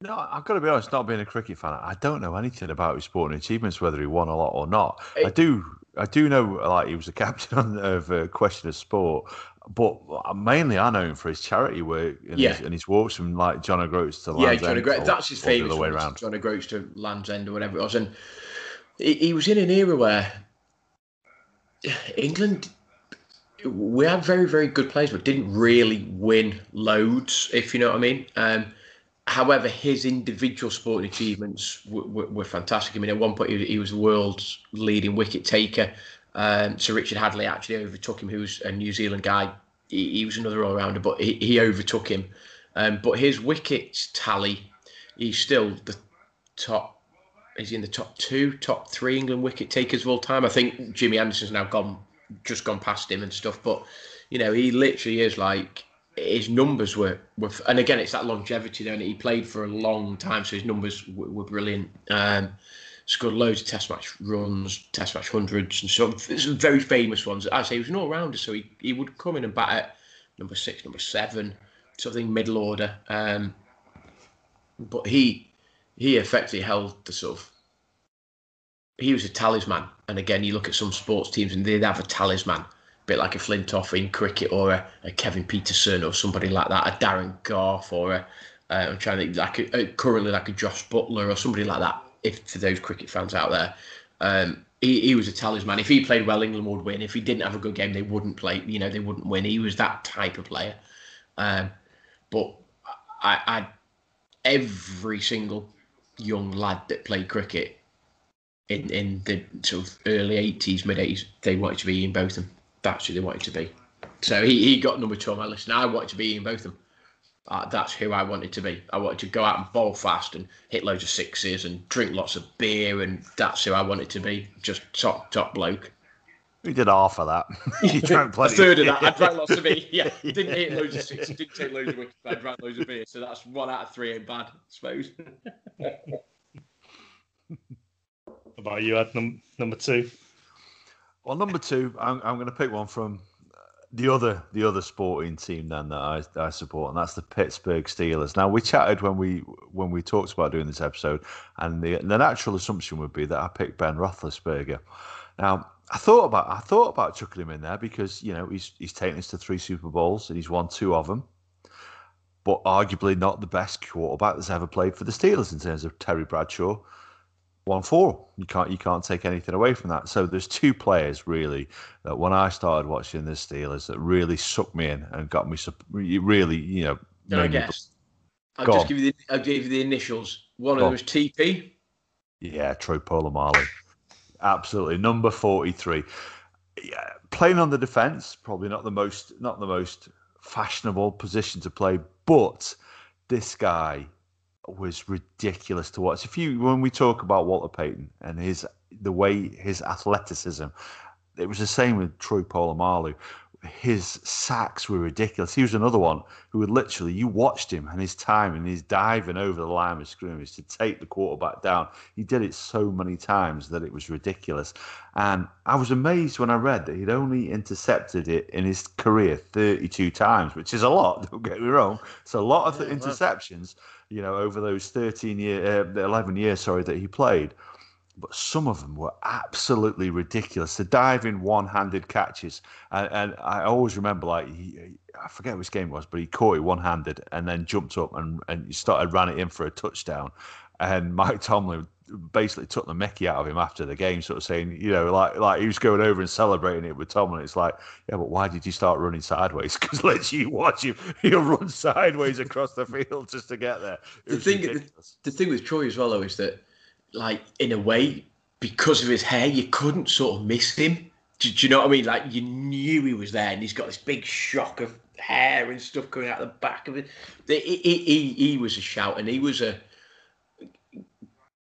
No, I've got to be honest. Not being a cricket fan, I don't know anything about his sporting achievements, whether he won a lot or not. It, I do. I do know, like he was a captain of a Question of uh, Sport, but mainly I know him for his charity work and, yeah. his, and his walks from like John O'Groats to Land's yeah, John O'Groats. That's his famous way around. John O'Groats to Land's End or whatever it was, and he, he was in an era where England we had very very good players, but didn't really win loads, if you know what I mean. Um, however, his individual sporting achievements were, were, were, fantastic. I mean, at one point he, he was the world's leading wicket taker. Um, so Richard Hadlee actually overtook him, who's a New Zealand guy. He, he was another all rounder, but he, he overtook him. Um, but his wickets tally, he's still the top. Is in the top two, top three England wicket takers of all time? I think Jimmy Anderson's now gone, just gone past him and stuff. But you know, he literally is like his numbers were, were and again, it's that longevity there, and he played for a long time, so his numbers were, were brilliant. Um, scored loads of test match runs, test match hundreds, and some, some very famous ones. I say he was an all rounder, so he, he would come in and bat at number six, number seven, something middle order. Um, but he he effectively held the sort of he was a talisman. And again, you look at some sports teams and they'd have a talisman, a bit like a Flintoff in cricket or a, a Kevin Pietersen or somebody like that, a Darren Gough or a uh, I'm trying to think like a, currently like a Josh Buttler or somebody like that if for those cricket fans out there. Um, he, he was a talisman. If he played well, England would win. If he didn't have a good game, they wouldn't play. You know, they wouldn't win. He was that type of player. Um, but I, I, every single young lad that played cricket in in the sort of early eighties, mid eighties, they wanted to be Ian Botham. That's who they wanted to be. So he, he got number two on my list, and I wanted to be Ian Botham. Uh, that's who I wanted to be. I wanted to go out and bowl fast and hit loads of sixes and drink lots of beer, and that's who I wanted to be. Just top top bloke. We did half of that. you drank plenty. a third of that. I drank lots of beer. Yeah, didn't hit loads of sixes, didn't take loads of wickets, but I drank loads of beer. So that's one out of three ain't bad, I suppose. About you, Ed, num- number two? Well, number two, I'm, going to pick one from uh, the other the other sporting team then that I, I support, and that's the Pittsburgh Steelers. Now we chatted when we when we talked about doing this episode, and the the natural assumption would be that I picked Ben Roethlisberger. Now I thought about I thought about chucking him in there because you know he's he's taken us to three Super Bowls and he's won two of them, but arguably not the best quarterback that's ever played for the Steelers in terms of Terry Bradshaw one four. You can't you can't take anything away from that. So there's two players really that when I started watching the Steelers that really sucked me in and got me really you know. No, I guess. I'll just on. give you the I'll give you the initials. One Go of them was TP. Yeah, Troy Polamalu. Absolutely, number forty three. Yeah, playing on the defense, probably not the most not the most fashionable position to play, but this guy was ridiculous to watch. If you when we talk about Walter Payton and his the way his athleticism, it was the same with Troy Polamalu. His sacks were ridiculous. He was another one who would literally you watched him and his time and his diving over the line of scrimmage to take the quarterback down. He did it so many times that it was ridiculous. And I was amazed when I read that he'd only intercepted it in his career 32 times, which is a lot. Don't get me wrong. It's a lot of yeah, interceptions. You know, over those 13 year, uh, 11 years, sorry, that he played. But some of them were absolutely ridiculous. The diving one-handed catches, and, and I always remember, like he, I forget which game it was, but he caught it one-handed and then jumped up and and started ran it in for a touchdown. And Mike Tomlin basically took the Mickey out of him after the game, sort of saying, you know, like like he was going over and celebrating it with Tom, and it's like, yeah, but why did you start running sideways? Because let's you watch him, he'll run sideways across the field just to get there. It the thing, the, the, thing with Troy as well, though, is that, like, in a way, because of his hair, you couldn't sort of miss him. Do, do you know what I mean? Like, you knew he was there, and he's got this big shock of hair and stuff coming out the back of it. He, he, he, he was a shout, and he was a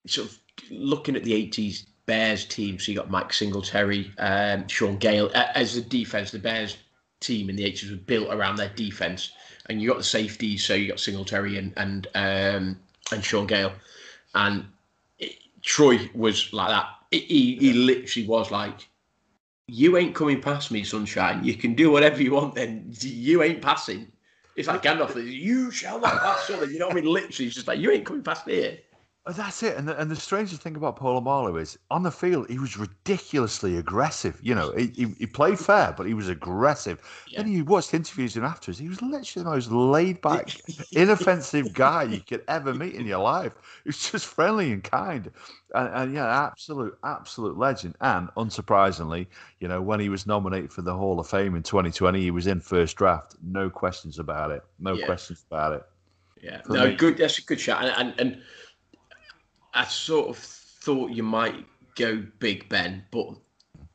sort of looking at the 80s Bears team, so you got Mike Singletary, um, Shaun Gayle as the defense. The Bears team in the 80s was built around their defense, and you got the safeties, so you got Singletary and and um, and Shaun Gayle, and it, Troy was like that. It, he he literally was like, "You ain't coming past me, sunshine. You can do whatever you want. Then you ain't passing." It's like Gandalf. You shall not pass. You know what I mean? Literally, it's just like you ain't coming past here. Oh, that's it. And the, and the strangest thing about Polamalu is on the field, he was ridiculously aggressive. You know, he, he, he played fair, but he was aggressive. Yeah. Then you watched interviews and afterwards, he was literally the most laid back, inoffensive guy you could ever meet in your life. He was just friendly and kind. And, and, yeah, absolute, absolute legend. And unsurprisingly, you know, when he was nominated for the Hall of Fame in 2020, he was in first draft. No questions about it. No yeah. questions about it. Yeah, for no, me. good. That's a good shot. And, and, and I sort of thought you might go Big Ben, but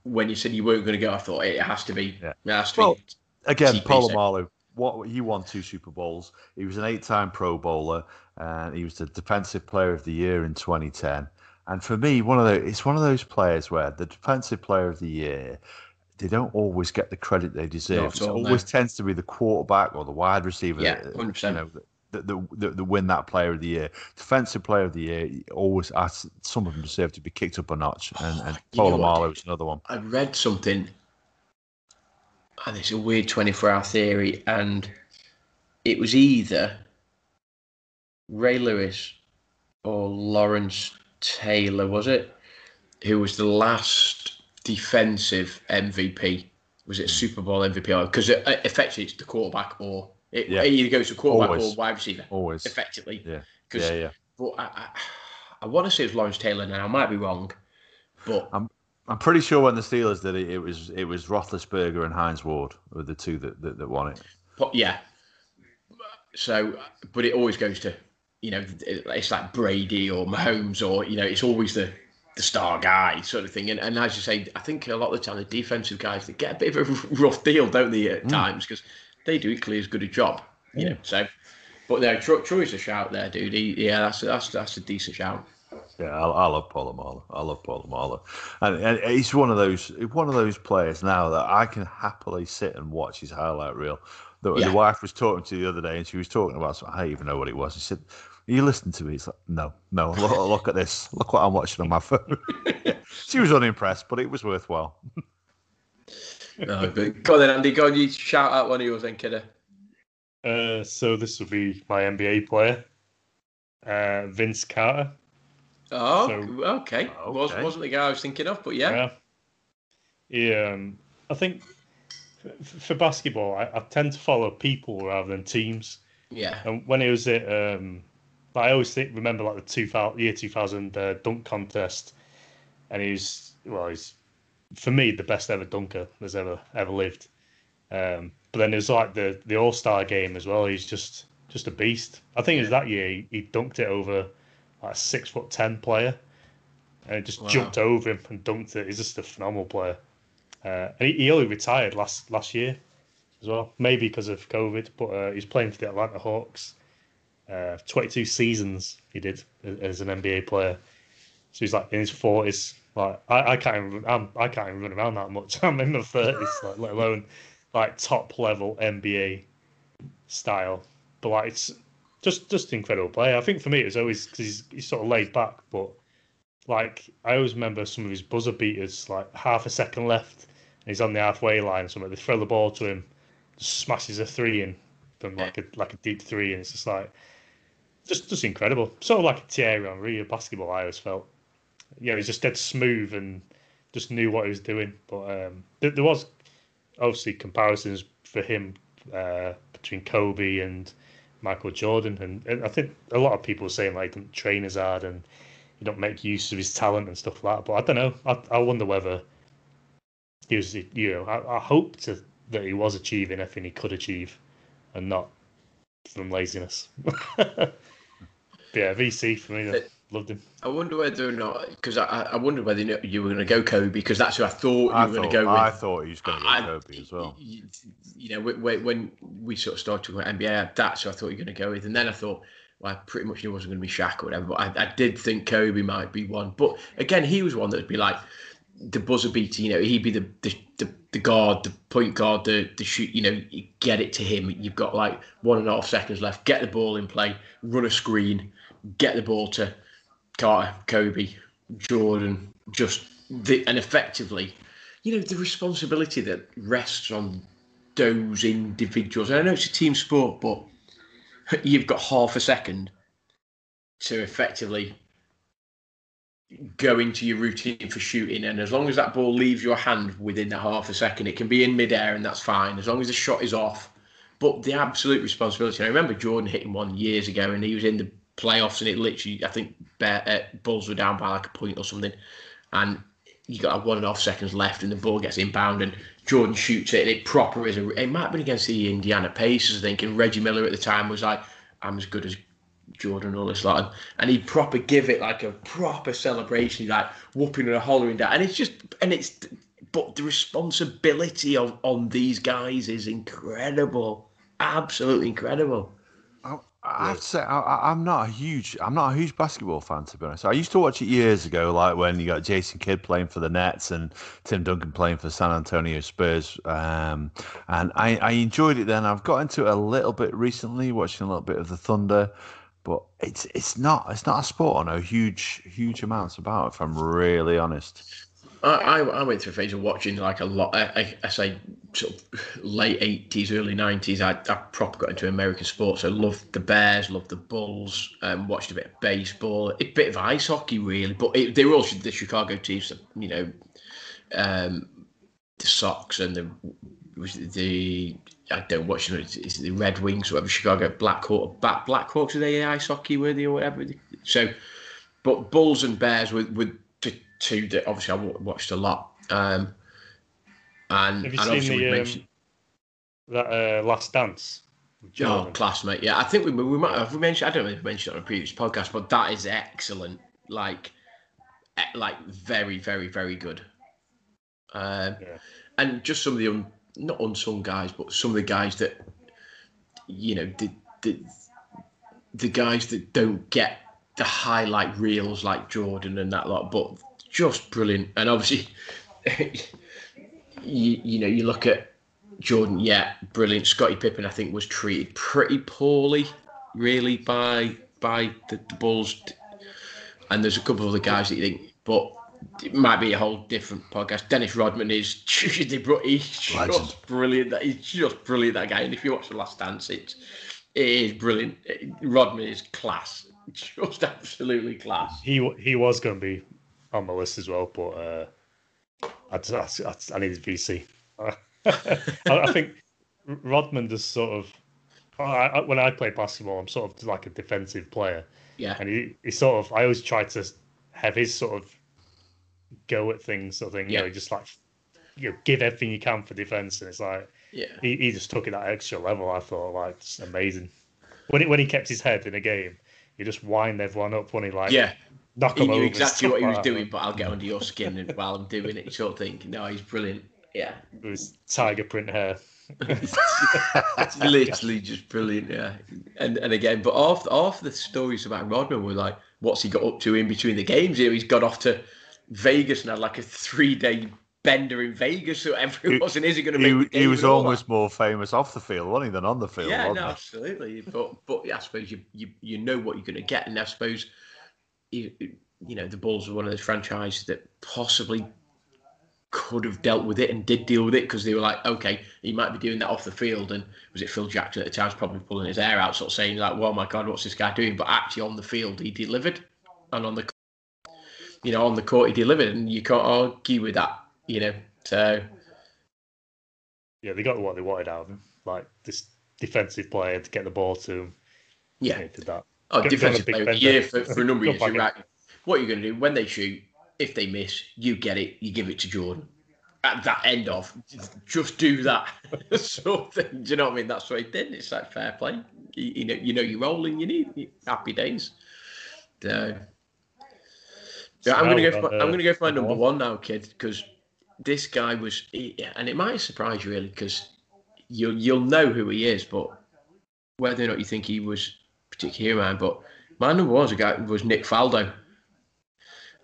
when you said you weren't going to go, I thought it has to be. Yeah. It has to well, be again, Polamalu. What he won two Super Bowls. He was an eight-time Pro Bowler, and he was the Defensive Player of the Year in 2010. And for me, one of the it's one of those players where the Defensive Player of the Year they don't always get the credit they deserve. It always no. tends to be the quarterback or the wide receiver. Yeah, hundred percent. You know, the, the, the win that player of the year. Defensive player of the year always some of them deserve to be kicked up a notch, and, and Polamalu is another one. I read something, and it's a weird twenty-four hour theory, and it was either Ray Lewis or Lawrence Taylor, was it? Who was the last defensive MVP? Was it hmm. Super Bowl MVP? Because effectively it's the quarterback or it, yeah. either goes to quarterback Always. or wide receiver. Always. Effectively. Yeah. Yeah, yeah. But I, I, I, want to say it's Lawrence Taylor now. I might be wrong. But I'm I'm pretty sure when the Steelers did it, it was it was Roethlisberger and Hines Ward were the two that, that, that won it. But yeah. So, but it always goes to, you know, it's like Brady or Mahomes or you know, it's always the the star guy sort of thing. And, and as you say, I think a lot of the time the defensive guys they get a bit of a rough deal, don't they, at mm. times because they do equally as good a job. You know, so. But no, Troy, Troy's a shout there, dude. He, yeah, that's that's that's a decent shout. Yeah, I, I love Polamalu. I love Polamalu, and, and he's one of those one of those players now that I can happily sit and watch his highlight reel. The, yeah. the wife was talking to the other day, and she was talking about something. I don't even know what it was. She said, "You listen to me?" It's like, "No, no. Look, look at this. Look what I'm watching on my phone." she was unimpressed, but it was worthwhile. no, but go on then, Andy. Go on, you shout out one of yours, then, kidder. Uh, so this will be my NBA player, uh, Vince Carter. Oh, so, okay. okay. Was wasn't the guy I was thinking of, but yeah. Yeah. Um, I think for, for basketball, I, I, tend to follow people rather than teams. Yeah. And when it was at, um, I always think remember like the two thousand year two thousand uh, dunk contest, and he's well, he's for me the best ever dunker that's ever ever lived. Um, but then there's like the the All Star game as well. He's just just a beast. I think it was that year he, he dunked it over like a six foot ten player, and just wow. jumped over him and dunked it. He's just a phenomenal player. Uh, and he, he, only retired last last year as well, maybe because of COVID. But uh, he's playing for the Atlanta Hawks. Uh, 22 seasons he did as an NBA player. So he's like in his 40s. Like I, I can't even I'm, I can't even run around that much. I'm in my 30s, like, let alone like top level NBA style. But like it's just just incredible player. I think for me it was always because he's, he's sort of laid back, but like I always remember some of his buzzer beaters, like half a second left, and he's on the halfway line. Somewhere they throw the ball to him, smashes a three in from like a like a deep three, and it's just like just just incredible. Sort of like a Thierry Henry of basketball. I always felt, yeah, he's just dead smooth and just knew what he was doing. But um, there, was obviously comparisons for him uh, between Kobe and Michael Jordan, and, and, I think a lot of people are saying like he didn't train as hard and he don't make use of his talent and stuff like that. But I don't know. I, I wonder whether he was, you know, I, I hope to, that he was achieving everything he could achieve, and not from laziness. yeah, VC for me. Loved him. I wonder whether or not because I, I wonder whether you were going to go Kobe because that's who I thought you I were going to go with. I thought he was going to go I, Kobe as well. You, you know, when, when we sort of started talking about NBA, that's who I thought you were going to go with, and then I thought, well, I pretty much knew it wasn't going to be Shaq or whatever, but I, I did think Kobe might be one. But again, he was one that would be like the buzzer beater. You know, he'd be the the, the, the guard, the point guard, the the shoot. You know, you get it to him. You've got like one and a half seconds left. Get the ball in play, run a screen, get the ball to Carter, Kobe, Jordan, just the, and effectively, you know, the responsibility that rests on those individuals. And I know it's a team sport, but you've got half a second to effectively go into your routine for shooting. And as long as that ball leaves your hand within the half a second, it can be in midair and that's fine. As long as the shot is off. But the absolute responsibility. I remember Jordan hitting one years ago and he was in the playoffs, and it literally, I think, uh, Bulls were down by like a point or something, and you got one and a half seconds left, and the ball gets inbound, and Jordan shoots it, and it proper is a. It might have been against the Indiana Pacers, I think, and Reggie Miller at the time was like, "I'm as good as Jordan all this lot, and he'd proper give it like a proper celebration, He's like whooping and hollering down, and it's just, and it's, but the responsibility of on these guys is incredible, absolutely incredible. I have to say, I, am not a huge, I'm not a huge basketball fan to be honest. I used to watch it years ago, like when you got Jason Kidd playing for the Nets and Tim Duncan playing for San Antonio Spurs, um, and I, I enjoyed it then. I've got into it a little bit recently, watching a little bit of the Thunder, but it's it's not it's not a sport I know huge huge amounts about. If I'm really honest. I, I went through a phase of watching like a lot. I, I say sort of late eighties, early nineties. I, I proper got into American sports. I loved the Bears, loved the Bulls. Um, watched a bit of baseball, a bit of ice hockey, really. But it, they were all the Chicago teams. You know, um, the Sox and the the I don't watch it. It's the Red Wings, or whatever. Chicago Blackhawks, Black Blackhawks are they ice hockey worthy or whatever. So, but Bulls and Bears were, were two that obviously I watched a lot. Um, and Have you and seen the um, that uh, Last Dance? Oh, classmate. Yeah, I think we, we might have mentioned. I don't know if we mentioned it on a previous podcast, but that is excellent. Like, like very, very, very good. Um, yeah. And just some of the un, not unsung guys, but some of the guys that you know the the the guys that don't get the highlight reels like Jordan and that lot, but just brilliant. And obviously, you you know you look at Jordan, yeah, brilliant. Scottie Pippen, I think, was treated pretty poorly, really, by by the, the Bulls. And there's a couple of other guys that you think, but it might be a whole different podcast. Dennis Rodman is he's just brilliant. That he's just brilliant. That guy. And if you watch the Last Dance, it's it is brilliant. Rodman is class, just absolutely class. He he was going to be on my list as well, but uh, I, just, I, I needed VC. I, think Rodman just sort of. I, when I play basketball, I'm sort of like a defensive player. Yeah. And he, he sort of, I always try to have his sort of go at things, sort of thing. Yeah. You know, just like you know, give everything you can for defense, and it's like, yeah, he, he just took it that extra level. I thought, like, it's amazing. When he, when he kept his head in a game, he just wind everyone up when he like, yeah, knock he knew exactly what he was like doing, but I'll get under your skin while I'm doing it. You sort of thing. No, he's brilliant. Yeah. With his tiger print hair. it's literally just brilliant, yeah. And and again, but half half the stories about Rodman were like, what's he got up to in between the games? You know, he's got off to Vegas and had like a three day bender in Vegas, so everyone wasn't is he going to make? He, he was almost that? more famous off the field, wasn't he, than on the field? Yeah, no, absolutely. But but I suppose you, you you know what you're going to get, and I suppose you, you know the Bulls were one of those franchises that possibly could have dealt with it and did deal with it because they were like, okay, he might be doing that off the field. And was it Phil Jackson at the time was probably pulling his hair out, sort of saying like, well, my God, what's this guy doing? But actually on the field, he delivered, and on the, you know, on the court, he delivered, and you can't argue with that, you know. So, yeah, they got what they wanted out of him, like this defensive player to get the ball to him. Yeah, did that. Oh, defensive player yeah, for, for a number of years. You're right. What are you going to do when they shoot? if they miss, you get it, you give it to Jordan. At that end of, just do that sort of thing. Do you know what I mean? That's what he did. It's like fair play. You, you know, you know, you're rolling. You need happy days. So, yeah, I'm gonna go. For, I'm gonna go for my number one now, kid, because this guy was, and it might surprise you really, because you'll you'll know who he is, but whether or not you think he was particularly man, but my number one was a guy was Nick Faldo.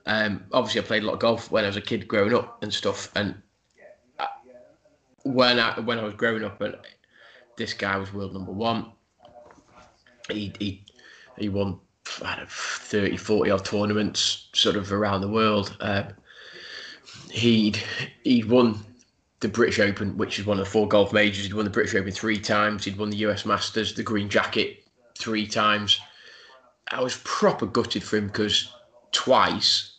Um, obviously, I played a lot of golf when I was a kid growing up and stuff. And I, when I when I was growing up, and this guy was world number one. He he he won I don't know, 30, 40 odd tournaments sort of around the world. Um, he'd he'd won the British Open, which is one of the four golf majors. He'd won the British Open three times. He'd won the US Masters, the Green Jacket, three times. I was proper gutted for him because twice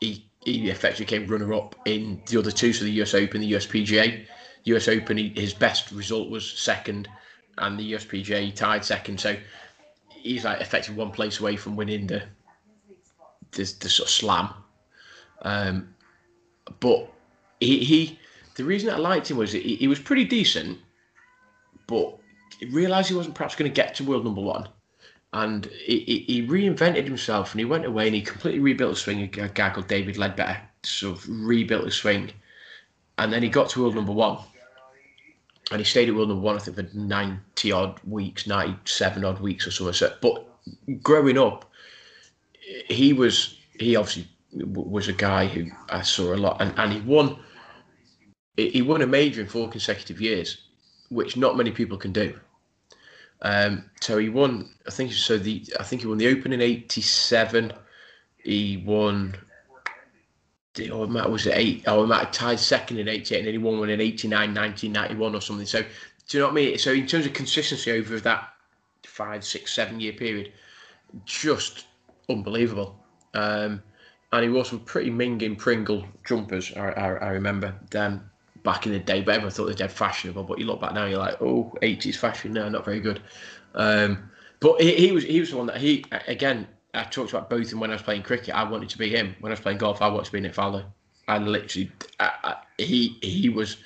he he effectively came runner up in the other two, so the US Open, the USPGA. US Open, he, his best result was second, and the USPGA tied second. So he's like effectively one place away from winning the the, the sort of slam. Um, but he, he the reason I liked him was he, he was pretty decent, but he realised he wasn't perhaps going to get to world number one and he, he, reinvented himself and he went away and he completely rebuilt his swing. A guy called David Leadbetter sort of rebuilt his swing, and then he got to world number one, and he stayed at world number one I think for ninety odd weeks, ninety seven odd weeks or. So, but growing up, he was he obviously was a guy who I saw a lot, and, and he won. He won a major in four consecutive years, which not many people can do. Um, so he won. I think so. The I think he won the Open in '87. He won. Oh, it was it eight? Oh, have tied second in '88, and then he won one in '89, 1991, or something. So, do you know what I mean? So, in terms of consistency over that five, six, seven year period, just unbelievable. Um, and he wore some pretty minging Pringle jumpers. I, I, I remember them back in the day, but everyone thought they're dead fashionable. But you look back now, you're like, oh, 80s fashion, no, not very good. Um, but he, he, was he was the one that he again I talked about Botham when I was playing cricket. I wanted to be him. When I was playing golf, I wanted to be Nick Faldo. I literally, I, I, he he was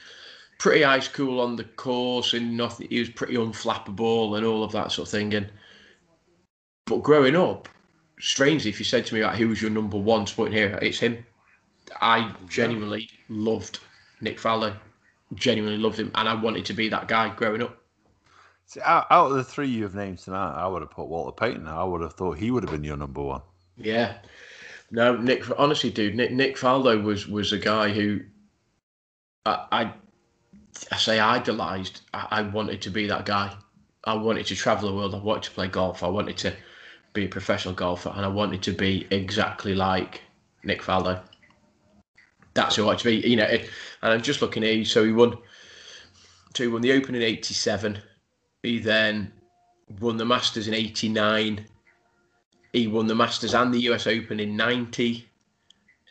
pretty ice cool on the course and nothing. He was pretty unflappable and all of that sort of thing. And but growing up, strangely, if you said to me like, who was your number one sporting hero, it's him. I genuinely loved Nick Faldo. Genuinely loved him, and I wanted to be that guy growing up. See, out, out of the three you've named tonight, I would have put Walter Payton. I would have thought he would have been your number one. Yeah. No, Nick. Honestly, dude, Nick Nick Faldo was was a guy who I I, I say idolised. I, I wanted to be that guy. I wanted to travel the world. I wanted to play golf. I wanted to be a professional golfer, and I wanted to be exactly like Nick Faldo. That's who be. You know, it, and I'm just looking at. So he won. He won the Open in '87. He then won the Masters in '89. He won the Masters and the US Open in '90.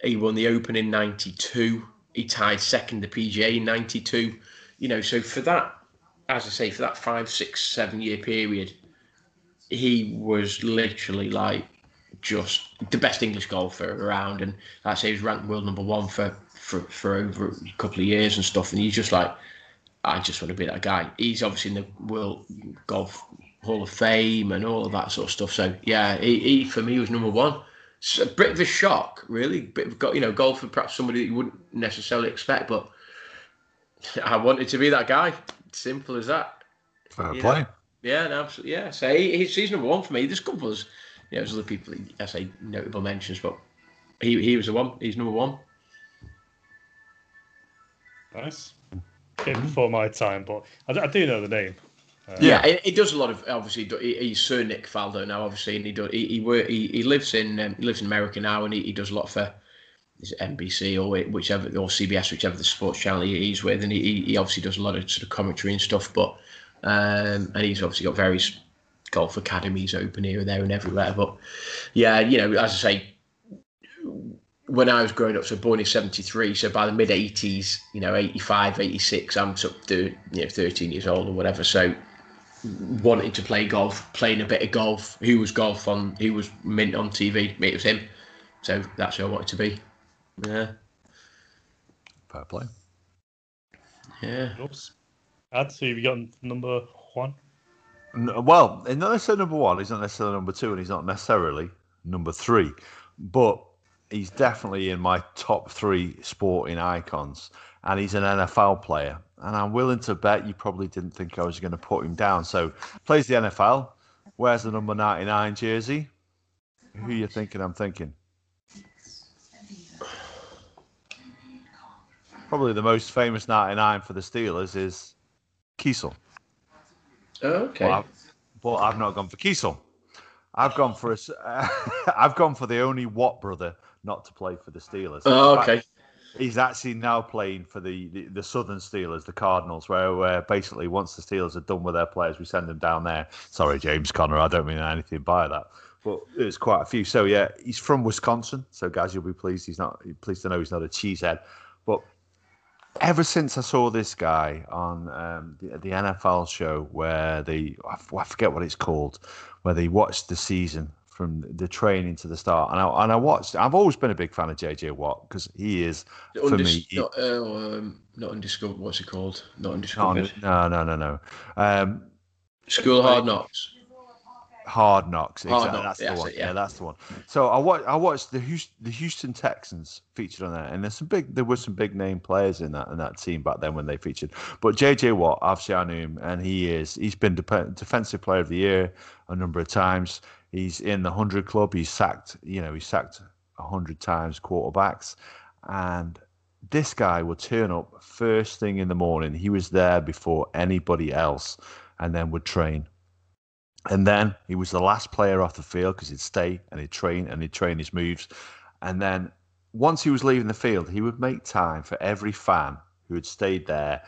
He won the Open in '92. He tied second the PGA in '92. You know, so for that, as I say, for that five, six, seven year period, he was literally like just the best English golfer around, and I say he was ranked world number one for, for for over a couple of years and stuff. And he's just like, I just want to be that guy. He's obviously in the World Golf Hall of Fame and all of that sort of stuff. So yeah, he, he for me was number one. It's a bit of a shock, really. Bit of you know, golf for perhaps somebody that you wouldn't necessarily expect, but I wanted to be that guy. Simple as that. Fair play. Yeah, no, absolutely. Yeah, so he, he's, he's number one for me. There's a couple of, you there's other people I say notable mentions, but he he was the one. He's number one. Nice. Bit before my time, but I, I do know the name. Uh, yeah, he, he, does a lot of obviously. He, he's Sir Nick Faldo now, obviously, and he does. He he, work, he, he lives in um, he lives in America now, and he, he does a lot for is NBC or whichever or CBS, whichever the sports channel he's with, and he, he obviously does a lot of sort of commentary and stuff. But um, and he's obviously got various golf academies open here and there and everywhere. But yeah, you know, as I say, when I was growing up, so born in 73, so by the mid 80s, you know, 85, 86, I'm sort of, you know, 13 years old or whatever. So wanting to play golf, playing a bit of golf. Who was golf on? Who was mint on TV? It was him. So that's who I wanted to be. Yeah. Fair play. Yeah. Oops. Ad, so you got number one? Well, not necessarily number one. He's not necessarily number two, and he's not necessarily number three. But he's definitely in my top three sporting icons, and he's an NFL player. And I'm willing to bet you probably didn't think I was going to put him down. So plays the NFL, wears the number 99 jersey. Who are you thinking? I'm thinking. Probably the most famous 99 for the Steelers is Keisel. Okay. But I've, but I've not gone for Keisel. I've gone for a, uh, I've gone for the only Watt brother not to play for the Steelers. Oh, okay. He's actually now playing for the, the, the, Southern Steelers, the Cardinals, where, where basically once the Steelers are done with their players, we send them down there. Sorry, James Conner, I don't mean anything by that, but there's quite a few. So yeah, he's from Wisconsin. So guys, you'll be pleased. He's not pleased to know he's not a cheesehead, but ever since I saw this guy on um, the, the, NFL show where they, I forget what it's called, where they watched the season from the training to the start, and I, and I watched. I've always been a big fan of JJ Watt because he is for Undis- me. He, not, uh, um, not undiscovered. What's it called? Not undiscovered. No, no, no, no. Um, School of Hard Knocks. Hard Knocks. Hard exactly. Knocks. That's the one. It, yeah. yeah. that's the one. So I watched. I watched the Houston, the Houston Texans featured on that, and there's some big. There were some big name players in that in that team back then when they featured. But JJ Watt, obviously I knew him, and he is. He's been defensive player of the year a number of times. He's in the hundred club. He's sacked. You know, he's sacked hundred times quarterbacks, and this guy would turn up first thing in the morning. He was there before anybody else, and then would train and then he was the last player off the field because he'd stay and he'd train and he'd train his moves. And then once he was leaving the field, he would make time for every fan who had stayed there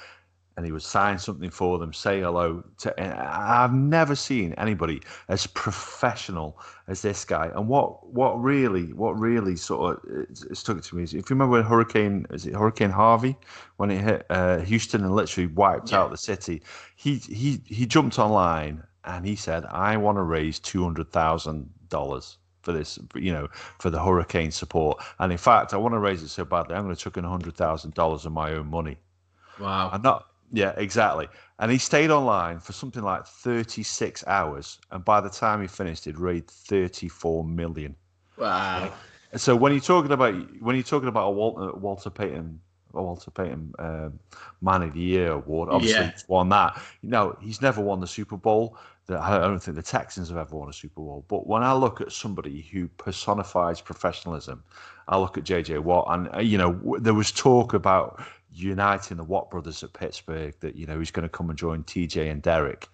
and he would sign something for them, say hello. To, I've never seen anybody as professional as this guy. And what what really what really sort of stuck to me is if you remember when Hurricane is it Hurricane Harvey when it hit uh, Houston and literally wiped yeah. out the city. He he he jumped online and he said, "I want to raise two hundred thousand dollars for this, you know, for the hurricane support. And in fact, I want to raise it so badly. I'm going to chuck in hundred thousand dollars of my own money. Wow. I'm not. Yeah, exactly. And he stayed online for something like 36 hours, and by the time he finished, he'd raised 34 million. Wow. And so when you're talking about when you're talking about a Walter, Walter Payton a Walter Payton um, Man of the Year award, obviously Yeah. he's won that. You know, he's never won the Super Bowl. I don't think the Texans have ever won a Super Bowl. But when I look at somebody who personifies professionalism, I look at JJ Watt, and uh, you know, there was talk about uniting the Watt brothers at Pittsburgh. That you know he's going to come and join TJ and Derek.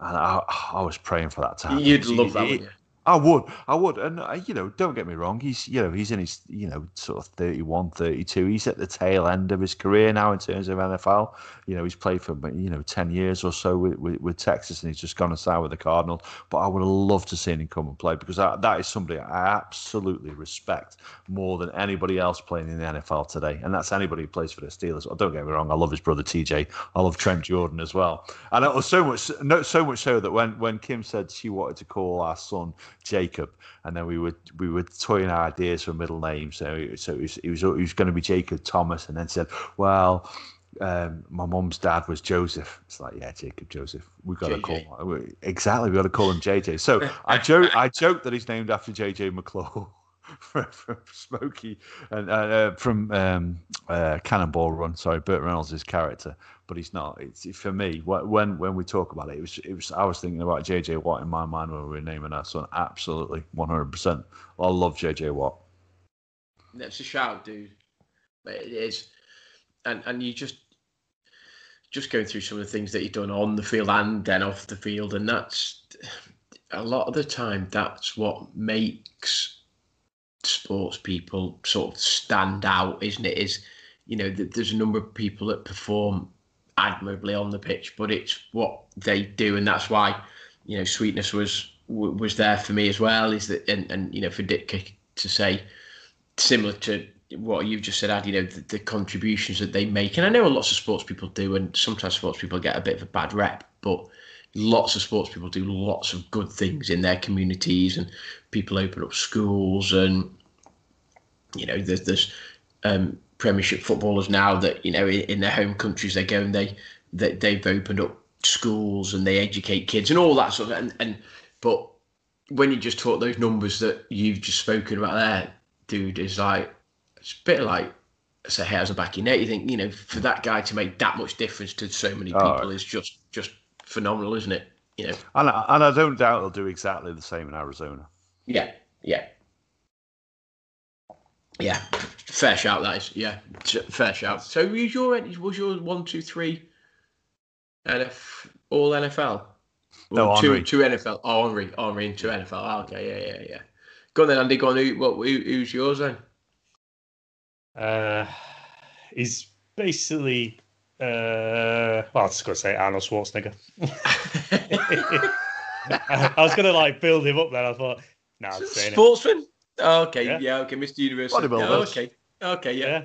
And I, I was praying for that to happen. You'd love that, you? I would, I would, and uh, you know, don't get me wrong. He's, you know, he's in his, you know, sort of 31, 32. He's at the tail end of his career now in terms of NFL. You know, he's played for, you know, ten years or so with, with, with Texas, and he's just gone and signed with the Cardinals. But I would have loved to see him come and play because that, is somebody I absolutely respect more than anybody else playing in the NFL today, and that's anybody who plays for the Steelers. Well, don't get me wrong. I love his brother TJ. I love Trent Jordan as well, and it was so much, no, so much so that when when Kim said she wanted to call our son Jacob, and then we were we were toying our ideas for middle names. So so it was it was, it was going to be Jacob Thomas, and then said, well. Um, my mum's dad was Joseph. It's like, yeah, Jacob Joseph. We've got to JJ. call exactly. We've got to call him JJ. So I joke, I joke that he's named after JJ McClure from, Smokey and uh, uh, from um, uh, Cannonball Run. Sorry, Burt Reynolds' character, but he's not. It's for me when when we talk about it. It was it was. I was thinking about JJ Watt in my mind when we were naming our son. Absolutely, one hundred percent. I love JJ Watt. That's a shout, dude. It is, and and you just just going through some of the things that you've done on the field and then off the field, and that's a lot of the time that's what makes sports people sort of stand out, isn't it? Is you know th- there's a number of people that perform admirably on the pitch, but it's what they do, and that's why you know sweetness was was there for me as well. Is that and and you know for Dick to say similar to what you've just said, Ad, you know, the, the contributions that they make. And I know lots of sports people do, and sometimes sports people get a bit of a bad rep, but lots of sports people do lots of good things in their communities, and people open up schools, and you know, there's there's um, Premiership footballers now that you know in, in their home countries they go and they, they they've opened up schools and they educate kids and all that sort of and, and but when you just talk those numbers that you've just spoken about there, dude, is like it's a bit like it's a hairs on the back of your neck. You think, you know, for that guy to make that much difference to so many Oh. people is just just phenomenal, isn't it? You know. And I, and I don't doubt he'll do exactly the same in Arizona. Yeah, yeah. Yeah. Fair shout that is. Yeah. Fair shout. So was your was your one, two, three NF all NFL? No, Or two two NFL. Oh Henry. Henry and two NFL. Oh, okay, yeah, yeah, yeah. Go on then, Andy, go on. Who, what, who, who's yours then? Uh, he's basically, uh, well, I was going to say Arnold Schwarzenegger. I was going to like build him up there. I thought, no, I'm saying it. Sportsman? Oh, okay, Yeah. yeah. okay, Mr. Universe. Bodybuilder. Yeah, okay, okay, yeah. Yeah.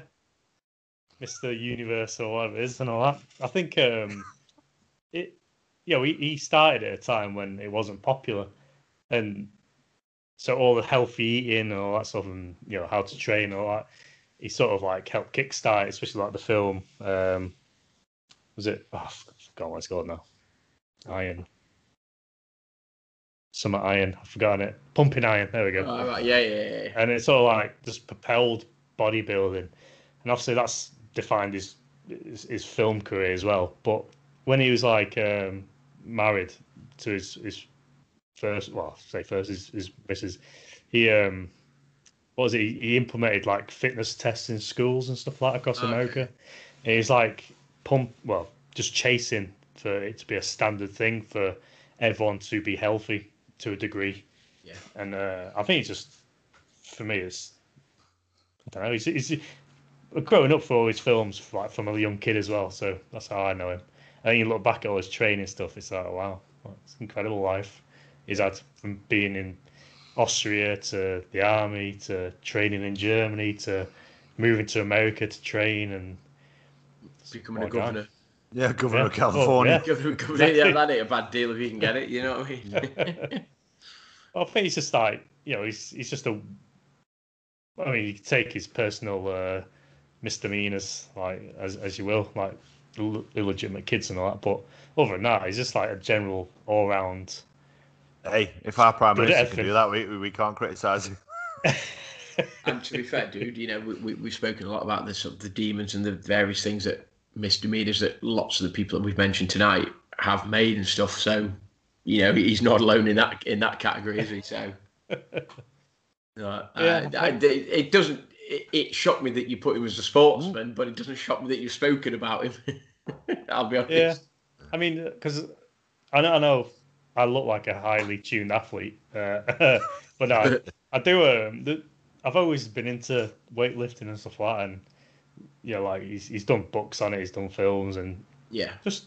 Mr. Universe or whatever it is and all that. I think um it you know, he, he started at a time when it wasn't popular. And so all the healthy eating and all that stuff and you know, how to train and all that, he sort of like helped kickstart, especially like the film. Um was it oh, I forgot what it's called now. Iron. Some Iron, I've forgotten it. Pumping Iron, there we go All right, yeah, yeah, yeah. and it's all like just propelled bodybuilding, and obviously that's defined his his, his film career as well. But when he was like um, married to his his first, well, say first his his missus, he um, what was it? He, he implemented like fitness tests in schools and stuff like that across Okay. America. And he's like pump, well, just chasing for it to be a standard thing for everyone to be healthy to a degree. Yeah. And uh, I think it's just for me, it's I don't know. He's, he's growing up for all his films, like from a young kid as well. So that's how I know him. And you look back at all his training stuff. It's like, wow, it's incredible life he's had from being in Austria to the army to training in Germany to moving to America to train and Becoming a Well done. governor. Yeah, Governor Yeah. of California. Oh, Governor, governor, yeah, that ain't a bad deal if you can get it. You know what I mean? I think it's just like you know, he's he's just a. I mean, you can take his personal uh, misdemeanors, like as as you will, like Ill- illegitimate kids and all that. But other than that, he's just like a general all round. Hey, if our prime minister effort. can do that, we we can't criticise him. And to be fair, dude, you know, we, we, we've spoken a lot about the sort of the demons and the various things that misdemeanors that lots of the people that we've mentioned tonight have made and stuff. So, you know, he's not alone in that in that category, is he? So, uh, Yeah. I- I- it, doesn't. It, it shocked me that you put him as a sportsman, but it doesn't shock me that you've spoken about him. I'll be honest. Yeah, I mean, because I know, I know I look like a highly tuned athlete, uh, but no, I, I do. Um, the, I've always been into weightlifting and stuff like that, and you know, like he's he's done books on it, he's done films, and Yeah. just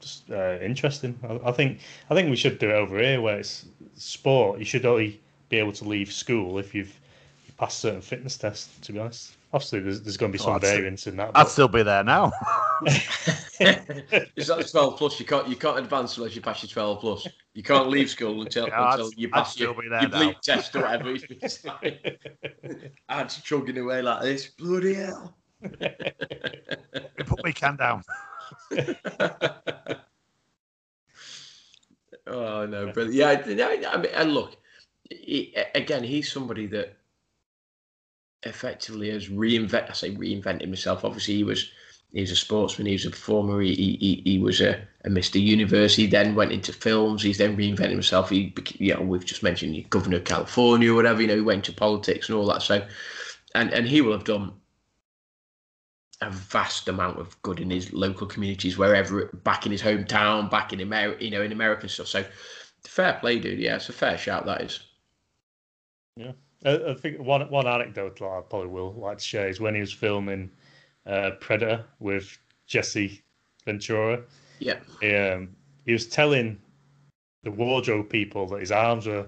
just uh, interesting. I, I think I think we should do it over here, where it's sport. You should only be able to leave school if you've you passed certain fitness tests. To be honest, obviously there's, there's going to be Oh, some I'd say- variance in that. I'd still be there now. It's that 12 plus. You can't you can't advance unless you pass your 12 plus. You can't leave school until, Yeah, until you pass still your, be there your now. bleep test or whatever. I'm chugging away like this. Bloody hell. Put me can down. Oh no, but yeah, I, mean, and look, he, again, he's somebody that effectively has reinvent. I say reinvented himself. Obviously, he was he was a sportsman. He was a performer. He he, he was a, a Mr. Universe. He then went into films. He's then reinvented himself. He, you know, we've just mentioned governor of California or whatever. You know, he went to politics and all that. So, and and he will have done a vast amount of good in his local communities, wherever, back in his hometown, back in America, you know, in America and stuff. So, fair play, dude. Yeah, it's a fair shout. That is. I, I think one one anecdote that I probably will like to share is when he was filming uh, Predator with Jesse Ventura. Yeah. He, um, he was telling the wardrobe people that his arms were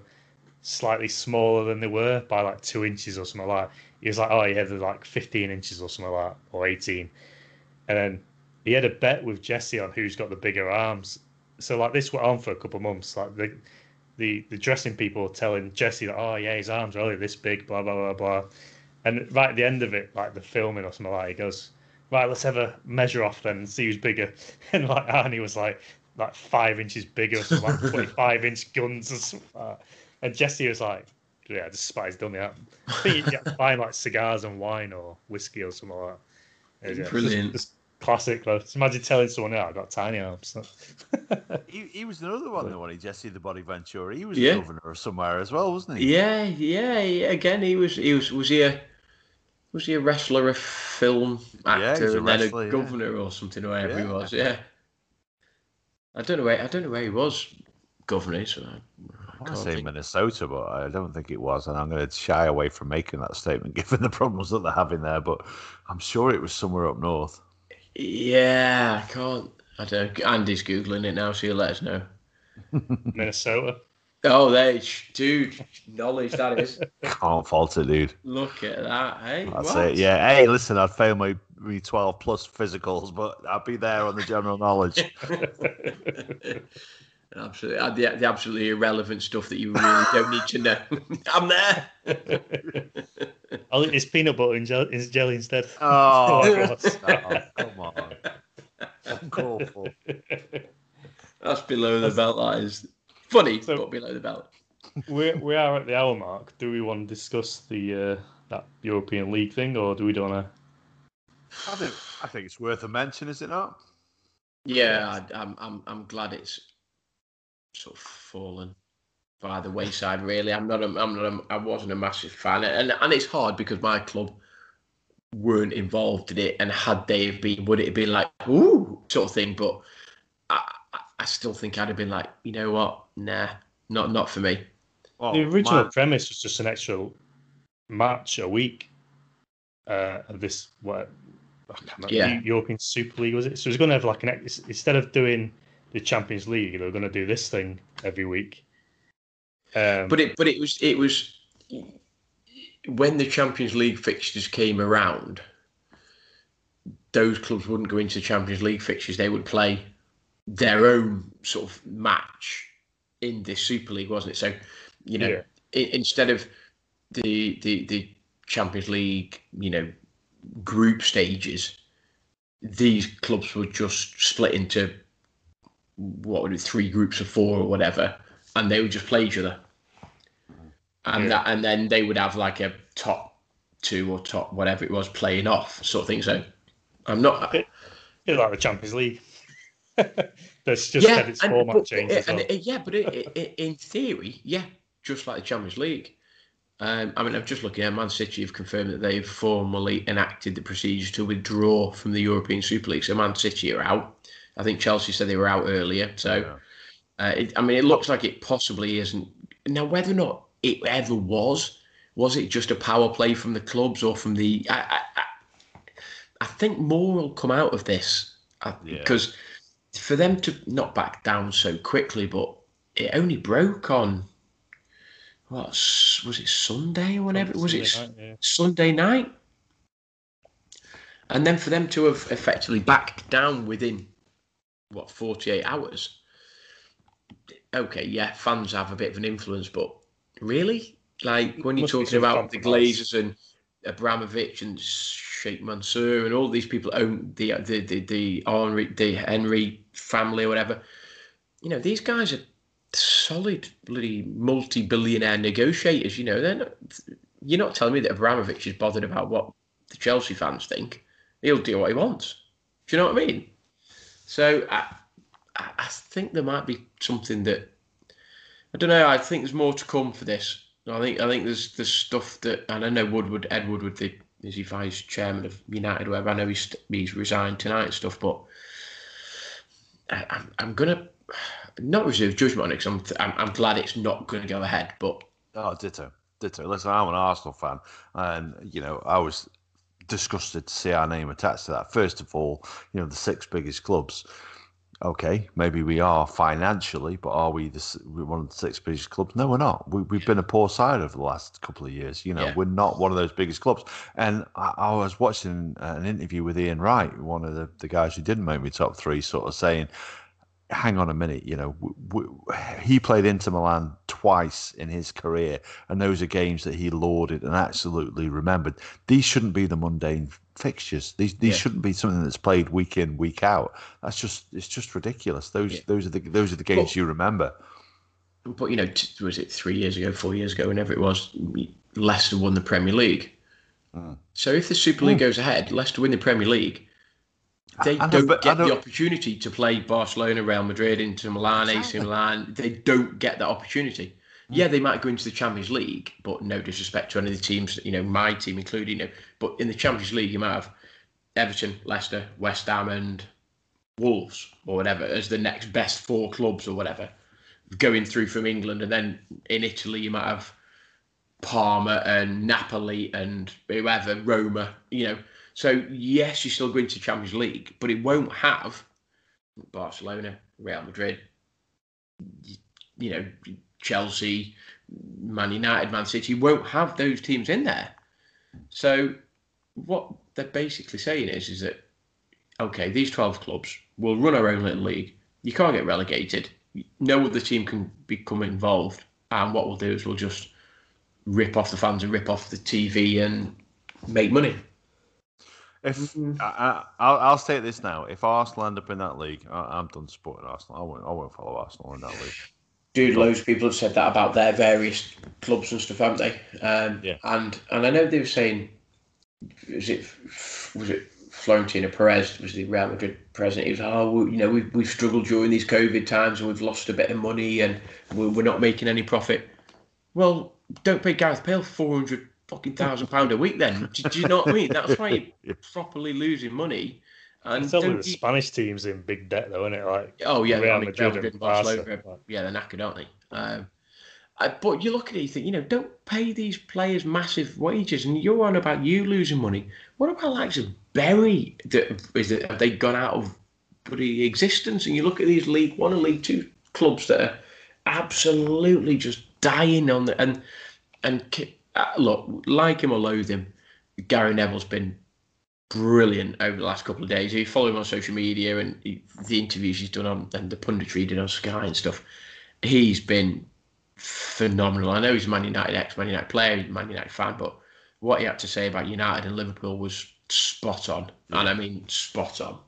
slightly smaller than they were by like two inches or something like. that. He was like, "Oh, yeah, they're like fifteen inches or something like that, or eighteen. And then he had a bet with Jesse on who's got the bigger arms. So like this went on for a couple of months. Like the the the dressing people were telling Jesse that, oh yeah, his arms are only this big, blah blah blah blah. And right at the end of it, like the filming or something like, that, he goes, right, let's have a measure off then and see who's bigger. And like Arnie was like like five inches bigger, or something like twenty five inch guns or something. Like that. And Jesse was like, yeah, I despise dummy out. I think you get buying like cigars and wine or whiskey or something like that. Yeah, Brilliant. Just, just classic though. Just imagine telling someone, yeah, I've got tiny arms. He, he was another one, the one, he Jesse the Body Ventura. He was Yeah. the governor of somewhere as well, wasn't he? Yeah, yeah. Again, he was. He was. Was he a? Was he a wrestler, a film actor, he's a and then wrestler, a yeah. governor or something, or whatever he was? Yeah. I don't know where. I don't know where he was governor. So I, I I want to can't say think. Minnesota, but I don't think it was. And I'm going to shy away from making that statement given the problems that they're having there. But I'm sure it was somewhere up north. Yeah, I can't. I don't. Andy's googling it now, so he'll let us know. Minnesota. Oh, there, sh- dude, knowledge that is. Can't fault it, dude. Look at that, hey. That's what? it. Yeah. Hey, listen, I'd fail my, my 12 plus physicals, but I'd be there on the general knowledge. Absolutely, uh, the, the absolutely irrelevant stuff that you really don't need to know. I'm there. I'll eat this peanut butter and gel- in jelly instead. Oh, Oh, come on. Uncalled for. That's below the belt. That is funny, So- but below the belt. we we are at the hour mark. Do we want to discuss the uh, that European League thing, or do we don't want I think, I think it's worth a mention, is it not? Yeah, I, I'm, I'm, I'm glad it's sort of fallen by the wayside. Really, I'm not. A, I'm not. A, I wasn't a massive fan, and and it's hard because my club weren't involved in it, and had they have been, would it have been like ooh sort of thing? But I, I- I still think I'd have been like, you know what? Nah, not not for me. Well, the original my- premise was just an extra match a week uh, of this what I can't remember, Yeah. European Super League was it? So it was going to have like an ex- instead of doing the Champions League, they were going to do this thing every week. Um, But it but it was it was when the Champions League fixtures came around, those clubs wouldn't go into the Champions League fixtures. They would play their own sort of match in this Super League, wasn't it? So, you know, Yeah. instead of the the the Champions League, you know, group stages, these clubs were just split into what would it be three groups of four or whatever, and they would just play each other. And yeah. that and then they would have like a top two or top whatever it was playing off sort of thing. So I'm not it's like the Champions League. That's just yeah, its format but, changes. Well. yeah, but it, it, in theory, yeah, just like the Champions League. Um, I mean, I'm just looking at Man City have confirmed that they've formally enacted the procedure to withdraw from the European Super League. So Man City are out. I think Chelsea said they were out earlier. So, yeah. uh, it, I mean, it looks like it possibly isn't. Now, whether or not it ever was, was it just a power play from the clubs or from the? I, I, I think more will come out of this uh, yeah. because for them to not back down so quickly, but it only broke on what was it Sunday or whatever? was it night, yeah. Sunday night? And then for them to have effectively backed down within what 48 hours. Okay, yeah, fans have a bit of an influence, but really, like when you're talking about the Glazers and Abramovich and Sheikh Mansour and all these people own the the the the Henry the Henry family or whatever, you know, these guys are solid bloody multi-billionaire negotiators. You know, they're not, you're not telling me that Abramovich is bothered about what the Chelsea fans think. He'll do what he wants. Do you know what I mean? So I, I think there might be something that I don't know. I think there's more to come for this. I think I think there's there's stuff that and I know Woodward Ed Woodward the is he vice chairman of United whatever. I know he's he's resigned tonight and stuff, but I, I'm I'm gonna not reserve judgment on it because I'm, I'm, I'm glad it's not going to go ahead. But oh, ditto, ditto. Listen, I'm an Arsenal fan, and you know I was disgusted to see our name attached to that. First of all, you know the six biggest clubs. Okay, maybe we are financially, but are we the, one of the six biggest clubs? No, we're not. We, have been a poor side over the last couple of years. You know, yeah. we're not one of those biggest clubs. And I, I was watching uh, an interview with Ian Wright, one of the, the guys who didn't make me top three, sort of saying, hang on a minute, you know, w- w- he played Inter Milan twice in his career, and those are games that he lauded and absolutely remembered. These shouldn't be the mundane fixtures. These these yeah. shouldn't be something that's played week in week out. That's just it's just ridiculous. Those yeah. those are the those are the games but, you remember. But you know, t- was it three years ago, four years ago, whenever it was, Leicester won the Premier League. Mm. So if the Super League mm. goes ahead, Leicester win the Premier League they don't get the opportunity to play Barcelona, Real Madrid, Inter Milan, exactly. AC Milan. They don't get that opportunity. Mm. Yeah, they might go into the Champions League, but no disrespect to any of the teams, you know, my team included, you know, but in the Champions League, you might have Everton, Leicester, West Ham, and Wolves or whatever as the next best four clubs or whatever going through from England. And then in Italy, you might have Parma and Napoli and whoever, Roma, you know. So yes, you're still going to Champions League, but it won't have Barcelona, Real Madrid, you know, Chelsea, Man United, Man City. You won't have those teams in there. So what they're basically saying is, is that okay, these twelve clubs will run our own little league. You can't get relegated. No other team can become involved. And what we'll do is we'll just rip off the fans and rip off the TV and make money. If mm-hmm. I, I, will state this now, if Arsenal end up in that league, I, am done supporting Arsenal. I won't, I won't follow Arsenal in that league. Dude, loads of people have said that about their various clubs and stuff, haven't they? Um, yeah. And and I know they were saying, was it was it Florentino Perez was the Real Madrid president? He was, oh, you know, we've we've struggled during these COVID times and we've lost a bit of money and we're, we're not making any profit. Well, don't pay Gareth Bale four hundred fucking thousand pound a week. Then do, do, you know what I mean? That's why you're properly losing money. And it's only the you... Spanish teams in big debt, though, isn't it? Like oh yeah, Real I mean, Madrid, Madrid and Barcelona, yeah, they're knackered, aren't they? Um, I, but you look at it, you think, you know, don't pay these players massive wages, and you're on about you losing money. What about likes of Bury? That is it? Have they gone out of bloody existence? And you look at these League One and League Two clubs that are absolutely just dying on the and and look, like him or loathe him, Gary Neville's been brilliant over the last couple of days. If you follow him on social media and he, the interviews he's done on and the punditry he did on Sky and stuff, he's been phenomenal. I know he's a Man United ex Man United player, Man United fan, but what he had to say about United and Liverpool was spot on, and I mean spot on.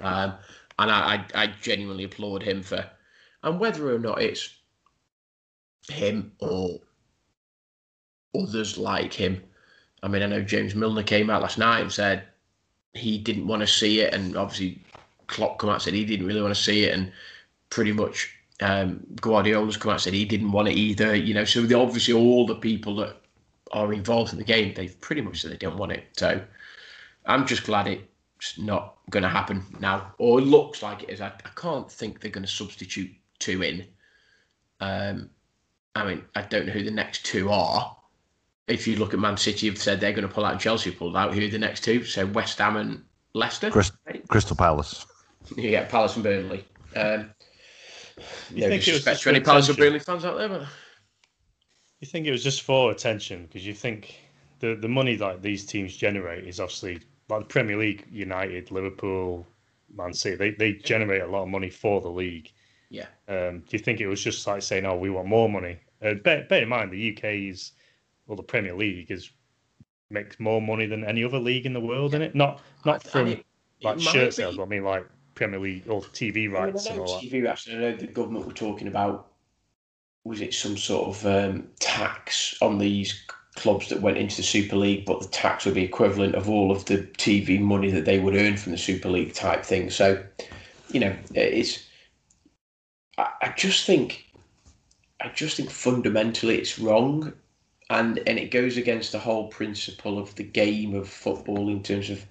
Um, and I, I, I genuinely applaud him for, and whether or not it's him or others like him. I mean, I know James Milner came out last night and said he didn't want to see it, and obviously Klopp come out and said he didn't really want to see it, and pretty much um, Guardiola's come out and said he didn't want it either. You know, so obviously all the people that are involved in the game, they've pretty much said they don't want it. So I'm just glad it's not going to happen now, or it looks like it is. I, I can't think they're going to substitute two in. Um, I mean, I don't know who the next two are. If you look at Man City, you've said they're going to pull out, Chelsea pulled out. Who are the next two? So West Ham and Leicester. Crystal, right? Crystal Palace. yeah, Palace and Burnley. Um, you no disrespect to any Palace and Burnley fans out there, but you think it was just for attention because you think the the money that these teams generate is obviously like the Premier League, United, Liverpool, Man City. They they generate a lot of money for the league. Yeah. Um, do you think it was just like saying, "Oh, we want more money"? Uh, bear, bear in mind, the UK's well, the Premier League is makes more money than any other league in the world, in it. Not not from it, like shirt sales. But I mean, like Premier League or TV rights I mean, I and all TV that. rights. I know the government were talking about was it some sort of um, tax on these clubs that went into the Super League, but the tax would be equivalent of all of the TV money that they would earn from the Super League type thing. So, you know, it's. I, I just think, I just think fundamentally it's wrong, and and it goes against the whole principle of the game of football in terms of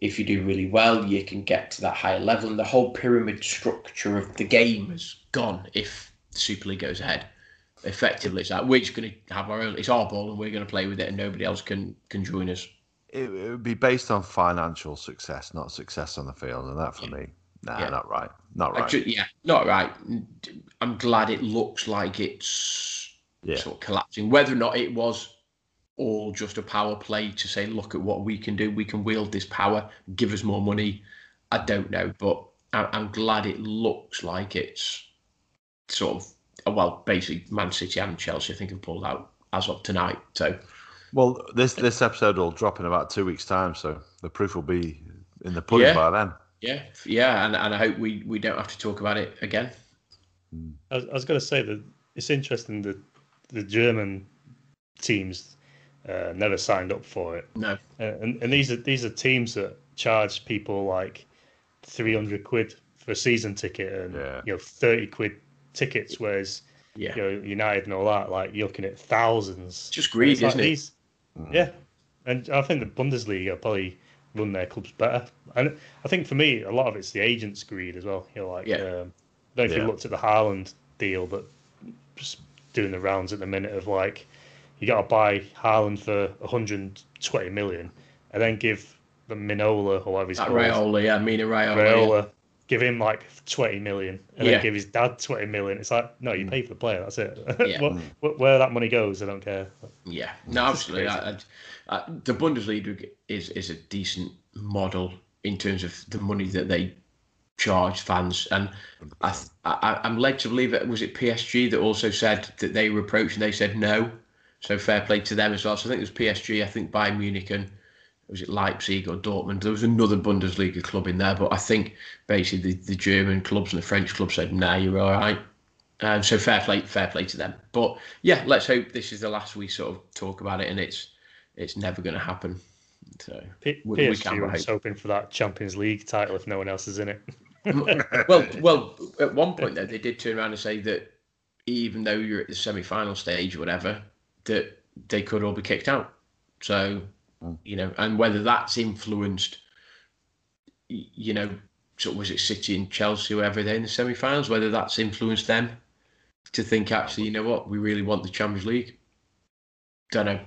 if you do really well, you can get to that higher level, and the whole pyramid structure of the game is gone if the Super League goes ahead. Effectively, it's like we're just going to have our own. It's our ball, and we're going to play with it, and nobody else can can join us. It, it would be based on financial success, not success on the field, and that for yeah. me, nah, yeah. not right, not right. Just, yeah, not right. I'm glad it looks like it's yeah. sort of collapsing. Whether or not it was all just a power play to say, look at what we can do, we can wield this power, give us more money. I don't know, but I'm glad it looks like it's sort of well, basically Man City and Chelsea, I think, have pulled out as of tonight. So, well, this this episode will drop in about two weeks' time, so the proof will be in the pudding yeah, by then. Yeah, yeah, and, and I hope we, we don't have to talk about it again. I was, I was going to say that it's interesting that the German teams uh, never signed up for it. No, uh, and and these are these are teams that charge people like three hundred quid for a season ticket and yeah. you know thirty quid tickets, whereas yeah. you know United and all that, like you're looking at thousands. Just greed, isn't it? These, mm. Yeah, and I think the Bundesliga probably run their clubs better. And I think for me, a lot of it's the agents' greed as well. You know, like yeah. um, I don't know if yeah. you looked at the Haaland deal, but just doing the rounds at the minute of like you got to buy Haaland for 120 million and then give the Minola or whatever he's that called. Raiola, yeah, Mino Raiola. Raiola yeah give him like 20 million and yeah. then give his dad 20 million. It's like, no, you mm. pay for the player. That's it. Yeah. Mm. where that money goes, I don't care. Yeah, no, absolutely. I, I, I, the Bundesliga is, is a decent model in terms of the money that they charge fans. And I, I, I'm led to believe it was it PSG that also said that they were approached and they said no. So fair play to them as well. So I think it was PSG, I think Bayern Munich and was it Leipzig or Dortmund? There was another Bundesliga club in there, but I think basically the, the German clubs and the French clubs said, "Nah, you're all right." Um, so fair play, fair play to them. But yeah, let's hope this is the last we sort of talk about it, and it's it's never going to happen. So P- we, PSG we was hoping for that Champions League title if no one else is in it. well, well, at one point though, they did turn around and say that even though you're at the semi-final stage or whatever, that they could all be kicked out. So Mm. You know, and whether that's influenced, you know, sort of was it City and Chelsea, whoever they're in the semi-finals, whether that's influenced them to think actually, you know what, we really want the Champions League. Don't know.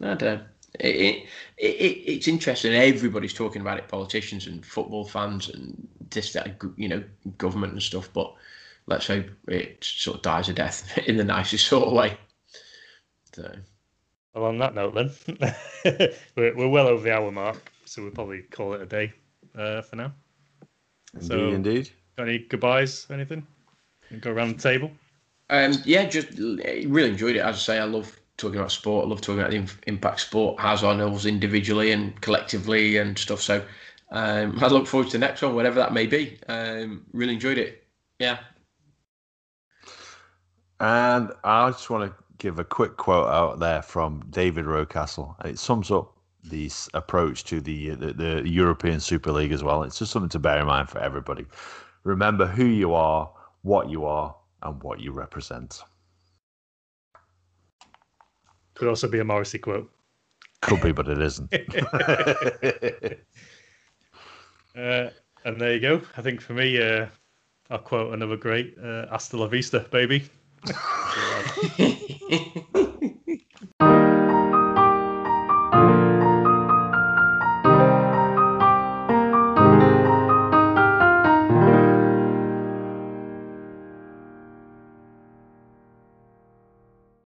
I don't know. It, it, it, it's interesting. Everybody's talking about it, politicians and football fans and this, that, you know, government and stuff. But let's hope it sort of dies a death in the nicest sort of way. So. Well, on that note, then, we're, we're well over the hour mark, so we'll probably call it a day uh, for now. Indeed, so, indeed. Got any goodbyes? Anything? Go around the table. Um, yeah, just really enjoyed it. As I say, I love talking about sport. I love talking about the impact sport has on us individually and collectively and stuff. So um, I look forward to the next one, whatever that may be. Um, really enjoyed it. Yeah. And I just want to give a quick quote out there from David Rocastle, and it sums up this approach to the, the, the European Super League as well. It's just something to bear in mind for everybody. Remember who you are, what you are, and what you represent. Could also be a Morrissey quote. Could be, but it isn't. uh, and there you go. I think for me, uh, I'll quote another great uh, "Hasta la vista, baby."